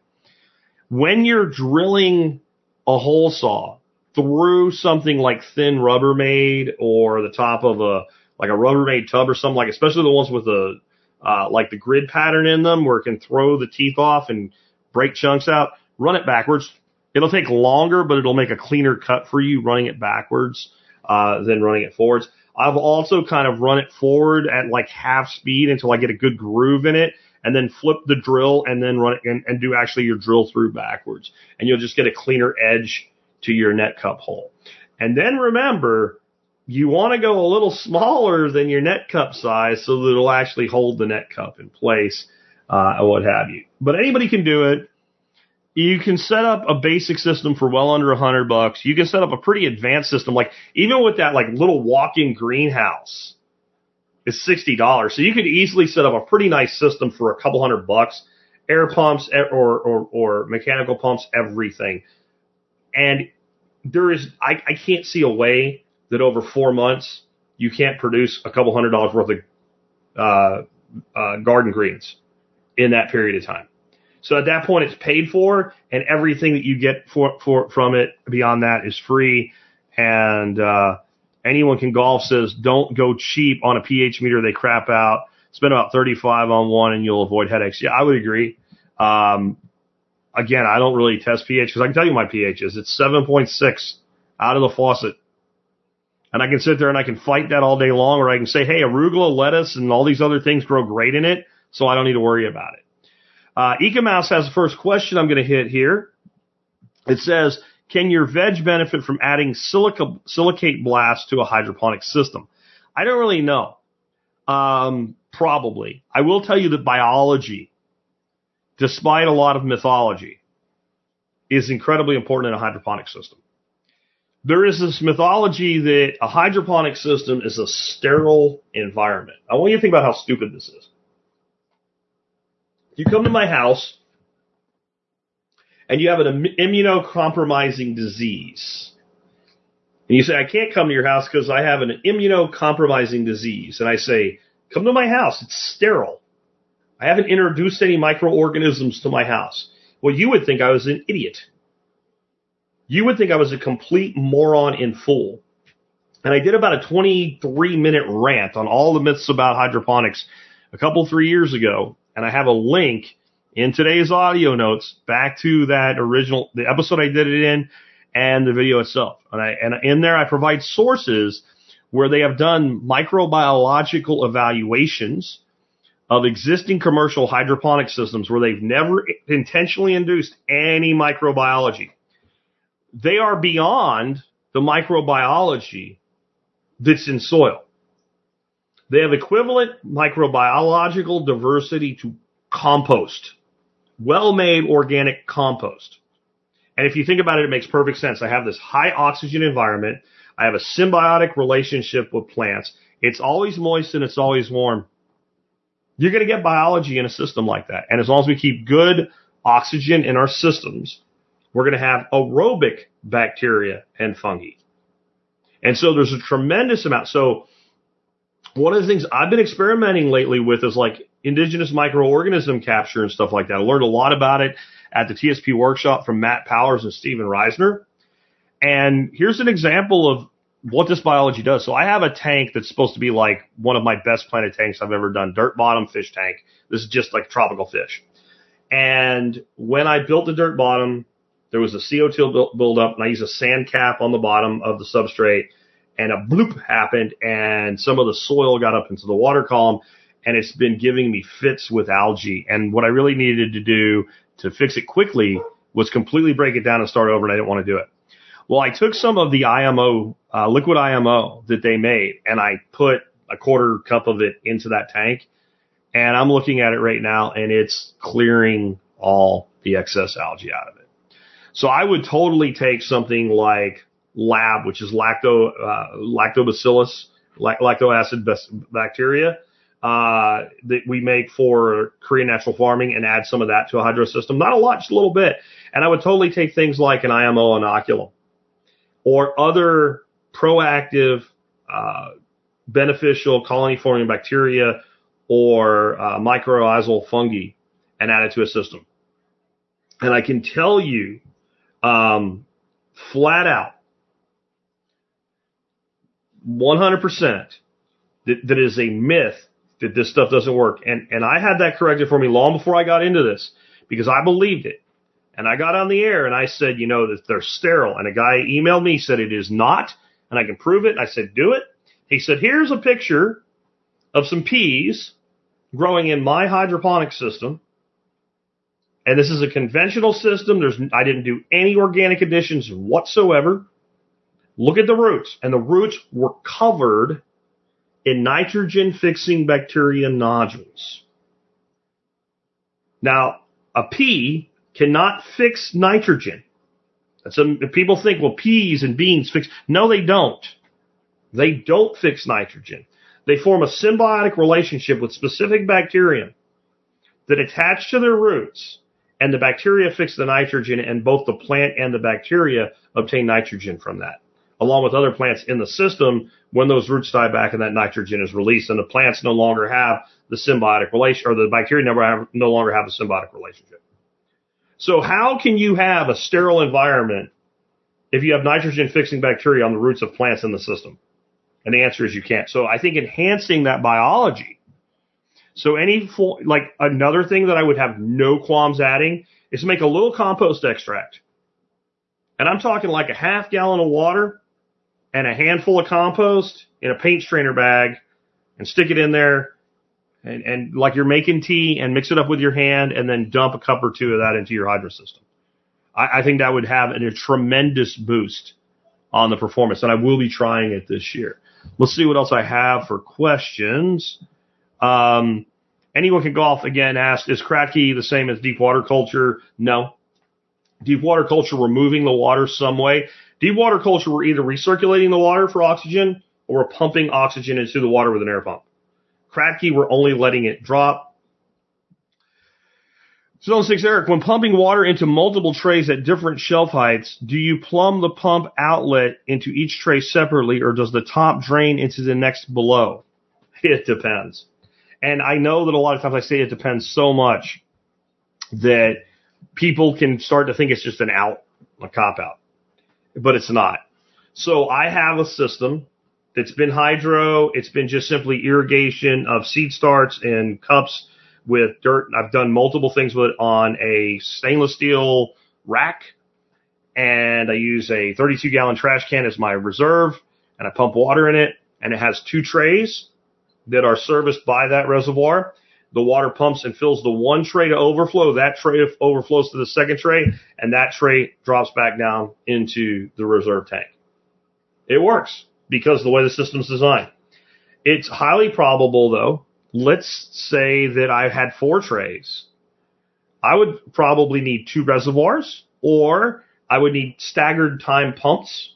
When you're drilling a hole saw through something like thin Rubbermaid or the top of a, like a Rubbermaid tub or something like, especially the ones with the, uh, like the grid pattern in them where it can throw the teeth off and break chunks out, run it backwards. It'll take longer, but it'll make a cleaner cut for you running it backwards, uh, than running it forwards. I've also kind of run it forward at like half speed until I get a good groove in it and then flip the drill and then run it and, and do actually your drill through backwards. And you'll just get a cleaner edge to your net cup hole. And then remember, you want to go a little smaller than your net cup size so that it'll actually hold the net cup in place, uh, or what have you. But anybody can do it. You can set up a basic system for well under a hundred bucks. You can set up a pretty advanced system, like even with that like little walk-in greenhouse is sixty dollars. So you could easily set up a pretty nice system for a couple hundred bucks air pumps or, or, or mechanical pumps, everything. And there is, I, I can't see a way that over four months you can't produce a couple hundred dollars worth of uh, uh, garden greens in that period of time. So at that point, it's paid for, and everything that you get for, for from it beyond that is free. And uh, anyone can golf says don't go cheap on a pH meter; they crap out. Spend about 35 on one, and you'll avoid headaches. Yeah, I would agree. Um, again, I don't really test pH because I can tell you my pH is. It's 7.6 out of the faucet. And I can sit there and I can fight that all day long, or I can say, hey, arugula, lettuce, and all these other things grow great in it, so I don't need to worry about it. Uh, Ecomouse has the first question I'm going to hit here. It says, can your veg benefit from adding silica, silicate blast to a hydroponic system? I don't really know. Um, probably. I will tell you that biology, despite a lot of mythology, is incredibly important in a hydroponic system. There is this mythology that a hydroponic system is a sterile environment. I want you to think about how stupid this is. You come to my house and you have an immunocompromising disease. And you say, I can't come to your house because I have an immunocompromising disease. And I say, come to my house. It's sterile. I haven't introduced any microorganisms to my house. Well, you would think I was an idiot. You would think I was a complete moron in fool. And I did about a 23 minute rant on all the myths about hydroponics a couple, three years ago. And I have a link in today's audio notes back to that original, the episode I did it in and the video itself. And I, and in there I provide sources where they have done microbiological evaluations of existing commercial hydroponic systems where they've never intentionally induced any microbiology. They are beyond the microbiology that's in soil. They have equivalent microbiological diversity to compost, well-made organic compost. And if you think about it, it makes perfect sense. I have this high oxygen environment. I have a symbiotic relationship with plants. It's always moist and it's always warm. You're going to get biology in a system like that. And as long as we keep good oxygen in our systems, we're going to have aerobic bacteria and fungi. And so there's a tremendous amount. So one of the things I've been experimenting lately with is like indigenous microorganism capture and stuff like that. I learned a lot about it at the TSP workshop from Matt Powers and Stephen Reisner. And here's an example of what this biology does. So I have a tank that's supposed to be like one of my best planted tanks I've ever done, dirt bottom fish tank. This is just like tropical fish. And when I built the dirt bottom, there was a CO2 buildup and I used a sand cap on the bottom of the substrate and a bloop happened and some of the soil got up into the water column and it's been giving me fits with algae. And what I really needed to do to fix it quickly was completely break it down and start over and I didn't want to do it. Well, I took some of the IMO, uh, liquid IMO that they made and I put a quarter cup of it into that tank and I'm looking at it right now and it's clearing all the excess algae out of it. So I would totally take something like lab, which is lacto, uh, lactobacillus, lacto acid bacteria, uh, that we make for Korean natural farming and add some of that to a hydro system. Not a lot, just a little bit. And I would totally take things like an IMO inoculum or other proactive, uh, beneficial colony forming bacteria or uh, mycorrhizal fungi and add it to a system. And I can tell you, um, flat out, 100% that, a myth that this stuff doesn't work. And, and I had that corrected for me long before I got into this because I believed it. And I got on the air and I said, you know, that they're sterile. And a guy emailed me, said it is not, and I can prove it. I said, do it. He said, here's a picture of some peas growing in my hydroponic system. And this is a conventional system. There's, I didn't do any organic additions whatsoever. Look at the roots. And the roots were covered in nitrogen fixing bacteria nodules. Now, a pea cannot fix nitrogen. Some people think, well, peas and beans fix. No, they don't. They don't fix nitrogen. They form a symbiotic relationship with specific bacteria that attach to their roots and the bacteria fix the nitrogen and both the plant and the bacteria obtain nitrogen from that along with other plants in the system when those roots die back and that nitrogen is released and the plants no longer have the symbiotic relation or the bacteria never have, no longer have a symbiotic relationship. So how can you have a sterile environment if you have nitrogen fixing bacteria on the roots of plants in the system? And the answer is you can't. So I think enhancing that biology. So any like another thing that I would have no qualms adding is make a little compost extract. And I'm talking like a half gallon of water and a handful of compost in a paint strainer bag and stick it in there and, and like you're making tea and mix it up with your hand and then dump a cup or two of that into your hydro system. I, I think that would have a tremendous boost on the performance and I will be trying it this year. Let's see what else I have for questions. Um, anyone can golf again asked, is Kratky the same as deep water culture? No. Deep water culture, we're the water some way. Deep water culture, we're either recirculating the water for oxygen or we're pumping oxygen into the water with an air pump. Kratky, we're only letting it drop. Zone 6 Eric, when pumping water into multiple trays at different shelf heights, do you plumb the pump outlet into each tray separately or does the top drain into the next below? It depends. And I know that a lot of times I say it depends so much that people can start to think it's just an out, a cop out, but it's not. So I have a system that's been hydro. It's been just simply irrigation of seed starts and cups with dirt. I've done multiple things with it on a stainless steel rack and I use a 32 gallon trash can as my reserve and I pump water in it and it has two trays that are serviced by that reservoir the water pumps and fills the one tray to overflow. That tray overflows to the second tray, and that tray drops back down into the reserve tank. It works because the way the system's designed. It's highly probable, though. Let's say that I had four trays. I would probably need two reservoirs, or I would need staggered time pumps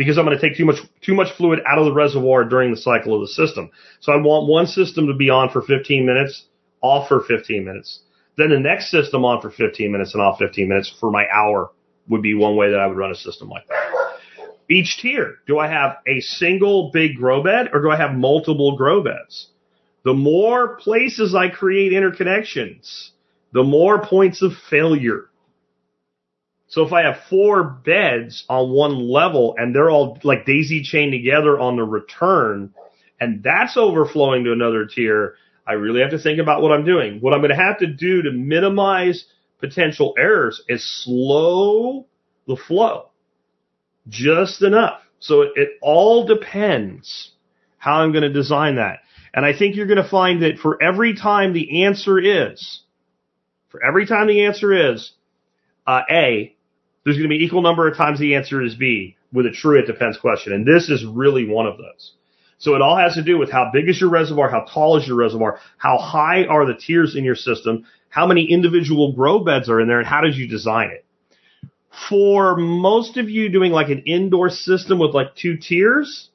because I'm going to take too much too much fluid out of the reservoir during the cycle of the system. So I want one system to be on for 15 minutes, off for 15 minutes. Then the next system on for 15 minutes and off 15 minutes for my hour would be one way that I would run a system like that. Each tier, do I have a single big grow bed or do I have multiple grow beds? The more places I create interconnections, the more points of failure so if I have four beds on one level and they're all like daisy chained together on the return and that's overflowing to another tier, I really have to think about what I'm doing. What I'm going to have to do to minimize potential errors is slow the flow just enough. So it, it all depends how I'm going to design that. And I think you're going to find that for every time the answer is, for every time the answer is, uh, A, there's going to be equal number of times the answer is B with a true it depends question. And this is really one of those. So it all has to do with how big is your reservoir, how tall is your reservoir, how high are the tiers in your system, how many individual grow beds are in there, and how did you design it. For most of you doing like an indoor system with like two tiers,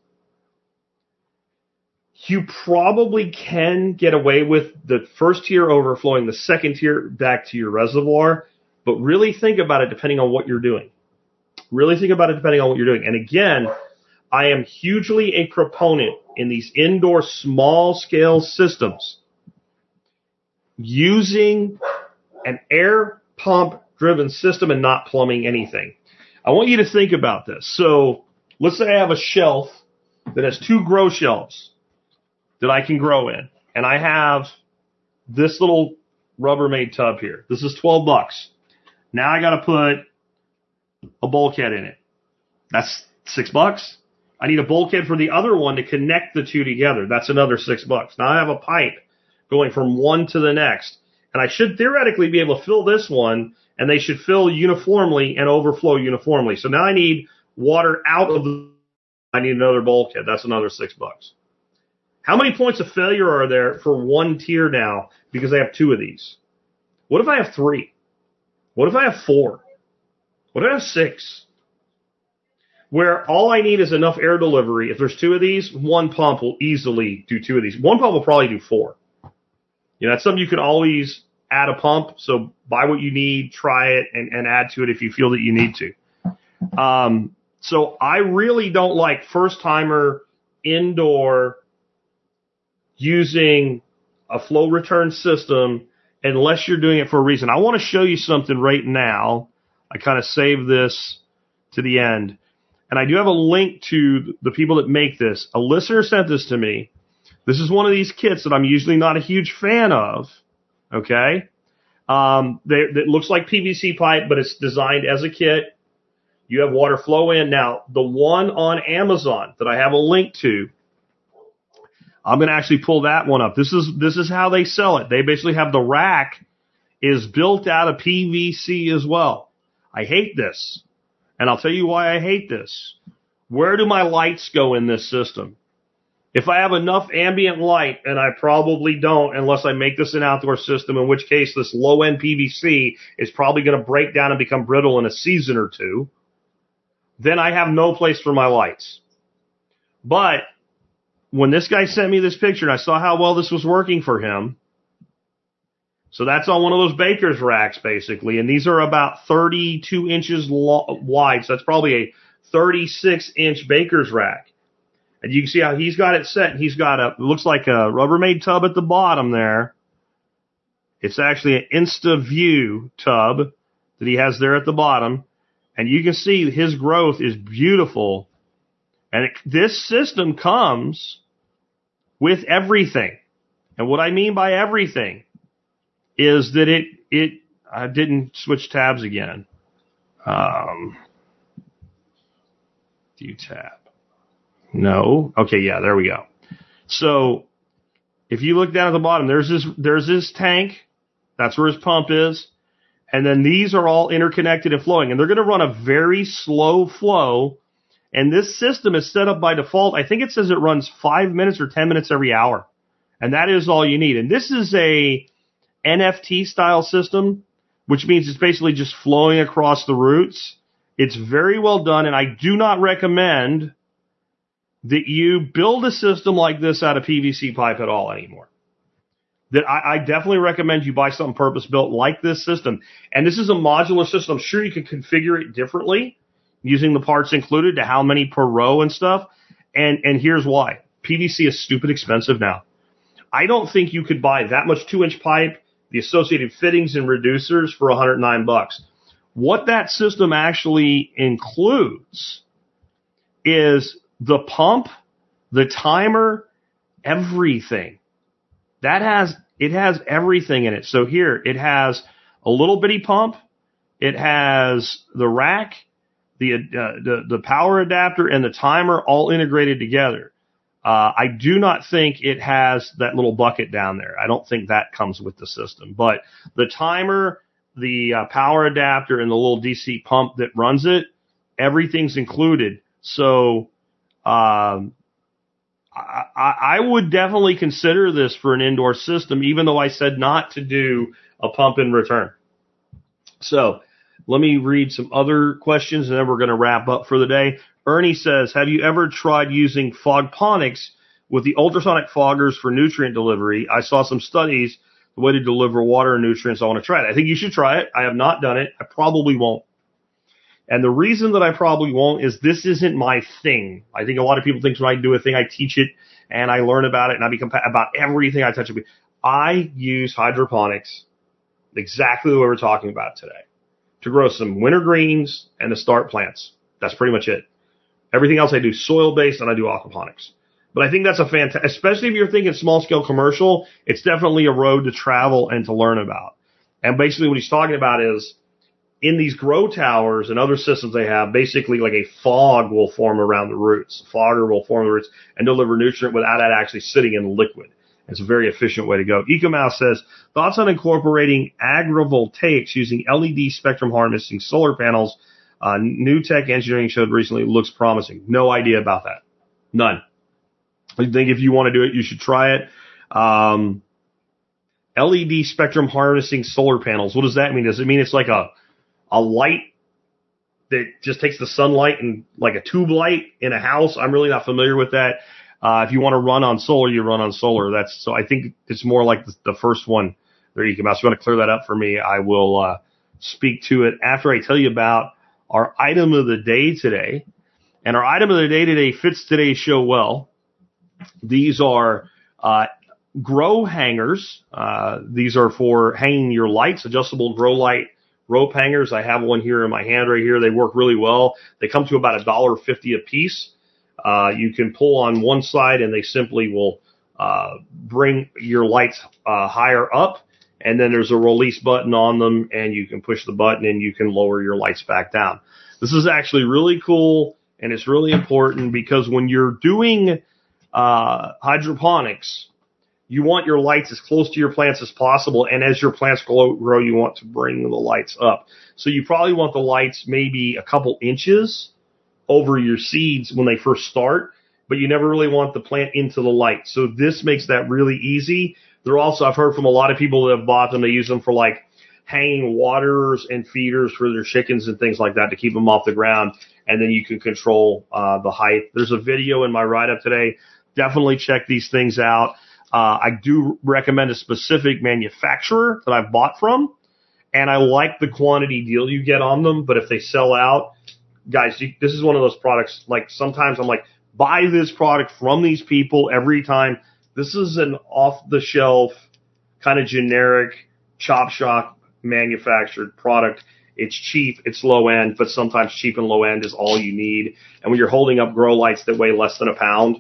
you probably can get away with the first tier overflowing the second tier back to your reservoir but really think about it depending on what you're doing. Really think about it depending on what you're doing. And again, I am hugely a proponent in these indoor small scale systems using an air pump driven system and not plumbing anything. I want you to think about this. So let's say I have a shelf that has two grow shelves that I can grow in and I have this little Rubbermaid tub here. This is 12 bucks. Now I got to put a bulkhead in it. That's six bucks. I need a bulkhead for the other one to connect the two together. That's another six bucks. Now I have a pipe going from one to the next. And I should theoretically be able to fill this one and they should fill uniformly and overflow uniformly. So now I need water out of the, I need another bulkhead. That's another six bucks. How many points of failure are there for one tier now because I have two of these? What if I have three? What if I have four? What if I have six? Where all I need is enough air delivery. If there's two of these, one pump will easily do two of these. One pump will probably do four. You know, that's something you can always add a pump. So buy what you need, try it, and, and add to it if you feel that you need to. Um, so I really don't like first timer indoor using a flow return system unless you're doing it for a reason. I want to show you something right now. I kind of saved this to the end. And I do have a link to the people that make this. A listener sent this to me. This is one of these kits that I'm usually not a huge fan of. Okay. Um, they, it looks like PVC pipe, but it's designed as a kit. You have water flow in. Now, the one on Amazon that I have a link to, I'm going to actually pull that one up. This is, this is how they sell it. They basically have the rack is built out of PVC as well. I hate this. And I'll tell you why I hate this. Where do my lights go in this system? If I have enough ambient light, and I probably don't unless I make this an outdoor system, in which case this low end PVC is probably going to break down and become brittle in a season or two, then I have no place for my lights. But when this guy sent me this picture and I saw how well this was working for him, so that's on one of those baker's racks basically, and these are about 32 inches lo- wide, so that's probably a 36 inch baker's rack. And you can see how he's got it set. He's got a, looks like a Rubbermaid tub at the bottom there. It's actually an InstaView tub that he has there at the bottom. And you can see his growth is beautiful. And it, this system comes with everything. And what I mean by everything is that it, it, I didn't switch tabs again. Um, you tab. No. Okay, yeah, there we go. So if you look down at the bottom, there's this there's this tank. That's where his pump is. And then these are all interconnected and flowing. And they're going to run a very slow flow. And this system is set up by default. I think it says it runs five minutes or 10 minutes every hour. And that is all you need. And this is a NFT style system, which means it's basically just flowing across the roots. It's very well done. And I do not recommend that you build a system like this out of PVC pipe at all anymore. That I, I definitely recommend you buy something purpose built like this system. And this is a modular system. I'm sure you can configure it differently using the parts included to how many per row and stuff. And, and here's why. PVC is stupid expensive now. I don't think you could buy that much two inch pipe, the associated fittings and reducers for 109 bucks. What that system actually includes is the pump, the timer, everything. That has, it has everything in it. So here, it has a little bitty pump. It has the rack, the, uh, the, the power adapter and the timer all integrated together. Uh, I do not think it has that little bucket down there. I don't think that comes with the system, but the timer, the uh, power adapter and the little DC pump that runs it, everything's included. So um, I, I would definitely consider this for an indoor system, even though I said not to do a pump in return. So let me read some other questions and then we're going to wrap up for the day. Ernie says, have you ever tried using fogponics with the ultrasonic foggers for nutrient delivery? I saw some studies the way to deliver water and nutrients. I want to try it. I think you should try it. I have not done it. I probably won't. And the reason that I probably won't is this isn't my thing. I think a lot of people think when I do a thing, I teach it and I learn about it and I become about everything I touch. I use hydroponics exactly way we're talking about today to grow some winter greens and to start plants. That's pretty much it. Everything else I do soil based and I do aquaponics. But I think that's a fantastic, especially if you're thinking small scale commercial, it's definitely a road to travel and to learn about. And basically what he's talking about is in these grow towers and other systems they have, basically like a fog will form around the roots. Fogger will form the roots and deliver nutrient without it actually sitting in liquid. It's a very efficient way to go. EcoMouse says, thoughts on incorporating agrivoltaics using LED spectrum harnessing solar panels. Uh, new tech engineering showed recently looks promising. No idea about that. None. I think if you want to do it, you should try it. Um, LED spectrum harnessing solar panels. What does that mean? Does it mean it's like a a light that just takes the sunlight and like a tube light in a house. I'm really not familiar with that. Uh, if you want to run on solar, you run on solar. That's so I think it's more like the, the first one there you go. So you want to clear that up for me? I will uh, speak to it after I tell you about our item of the day today. And our item of the day today fits today's show well. These are uh, grow hangers. Uh, these are for hanging your lights, adjustable grow light rope hangers. I have one here in my hand right here. They work really well. They come to about a dollar fifty a piece. Uh, you can pull on one side and they simply will uh, bring your lights uh, higher up. And then there's a release button on them and you can push the button and you can lower your lights back down. This is actually really cool and it's really important because when you're doing uh, hydroponics, you want your lights as close to your plants as possible. And as your plants grow, grow, you want to bring the lights up. So you probably want the lights maybe a couple inches over your seeds when they first start, but you never really want the plant into the light. So this makes that really easy. They're also, I've heard from a lot of people that have bought them. They use them for like hanging waters and feeders for their chickens and things like that to keep them off the ground. And then you can control uh, the height. There's a video in my write up today. Definitely check these things out. Uh, I do recommend a specific manufacturer that I've bought from, and I like the quantity deal you get on them. But if they sell out, guys, this is one of those products. Like sometimes I'm like, buy this product from these people every time. This is an off the shelf, kind of generic chop shop manufactured product. It's cheap, it's low end, but sometimes cheap and low end is all you need. And when you're holding up grow lights that weigh less than a pound,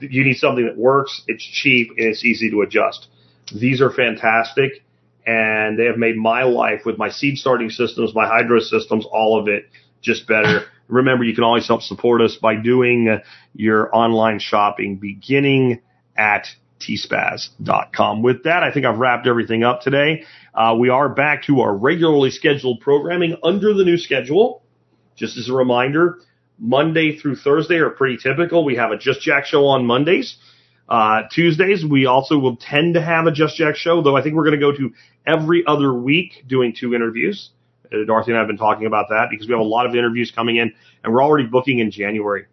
you need something that works, it's cheap, and it's easy to adjust. These are fantastic, and they have made my life with my seed starting systems, my hydro systems, all of it just better. Remember, you can always help support us by doing your online shopping beginning at tspaz.com. With that, I think I've wrapped everything up today. Uh, we are back to our regularly scheduled programming under the new schedule. Just as a reminder, Monday through Thursday are pretty typical. We have a Just Jack show on Mondays. Uh, Tuesdays, we also will tend to have a Just Jack show, though I think we're going to go to every other week doing two interviews. Uh, Dorothy and I have been talking about that because we have a lot of interviews coming in and we're already booking in January.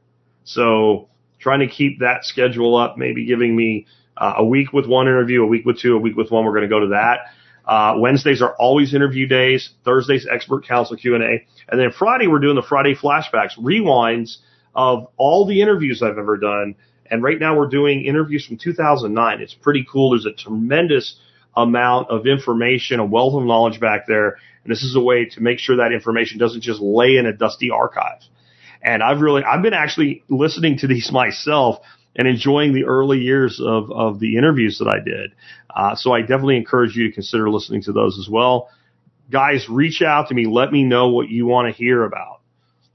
So trying to keep that schedule up, maybe giving me uh, a week with one interview, a week with two, a week with one. We're going to go to that. Uh, Wednesdays are always interview days. Thursdays, expert council Q&A. And then Friday, we're doing the Friday flashbacks, rewinds of all the interviews I've ever done. And right now we're doing interviews from 2009. It's pretty cool. There's a tremendous amount of information, a wealth of knowledge back there. And this is a way to make sure that information doesn't just lay in a dusty archive. And I've really, I've been actually listening to these myself and enjoying the early years of, of the interviews that I did. Uh, so I definitely encourage you to consider listening to those as well. Guys, reach out to me. Let me know what you want to hear about.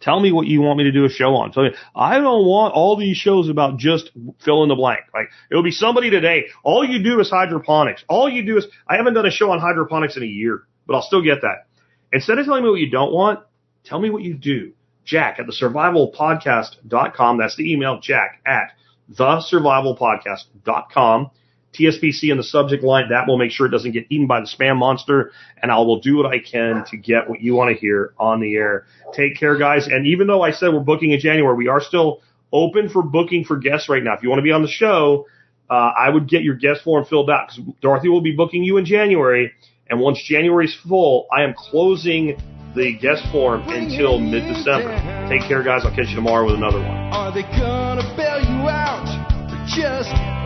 Tell me what you want me to do a show on. Tell me, I don't want all these shows about just fill in the blank. Like, it'll be somebody today. All you do is hydroponics. All you do is, I haven't done a show on hydroponics in a year, but I'll still get that. Instead of telling me what you don't want, tell me what you do. Jack at the survivalpodcast.com. That's the email, jack at thesurvivalpodcast.com. TSPC in the subject line. That will make sure it doesn't get eaten by the spam monster. And I will do what I can to get what you want to hear on the air. Take care, guys. And even though I said we're booking in January, we are still open for booking for guests right now. If you want to be on the show, uh, I would get your guest form filled out because Dorothy will be booking you in January. And once January's full, I am closing the guest form until mid-December. Take care, guys. I'll catch you tomorrow with another one.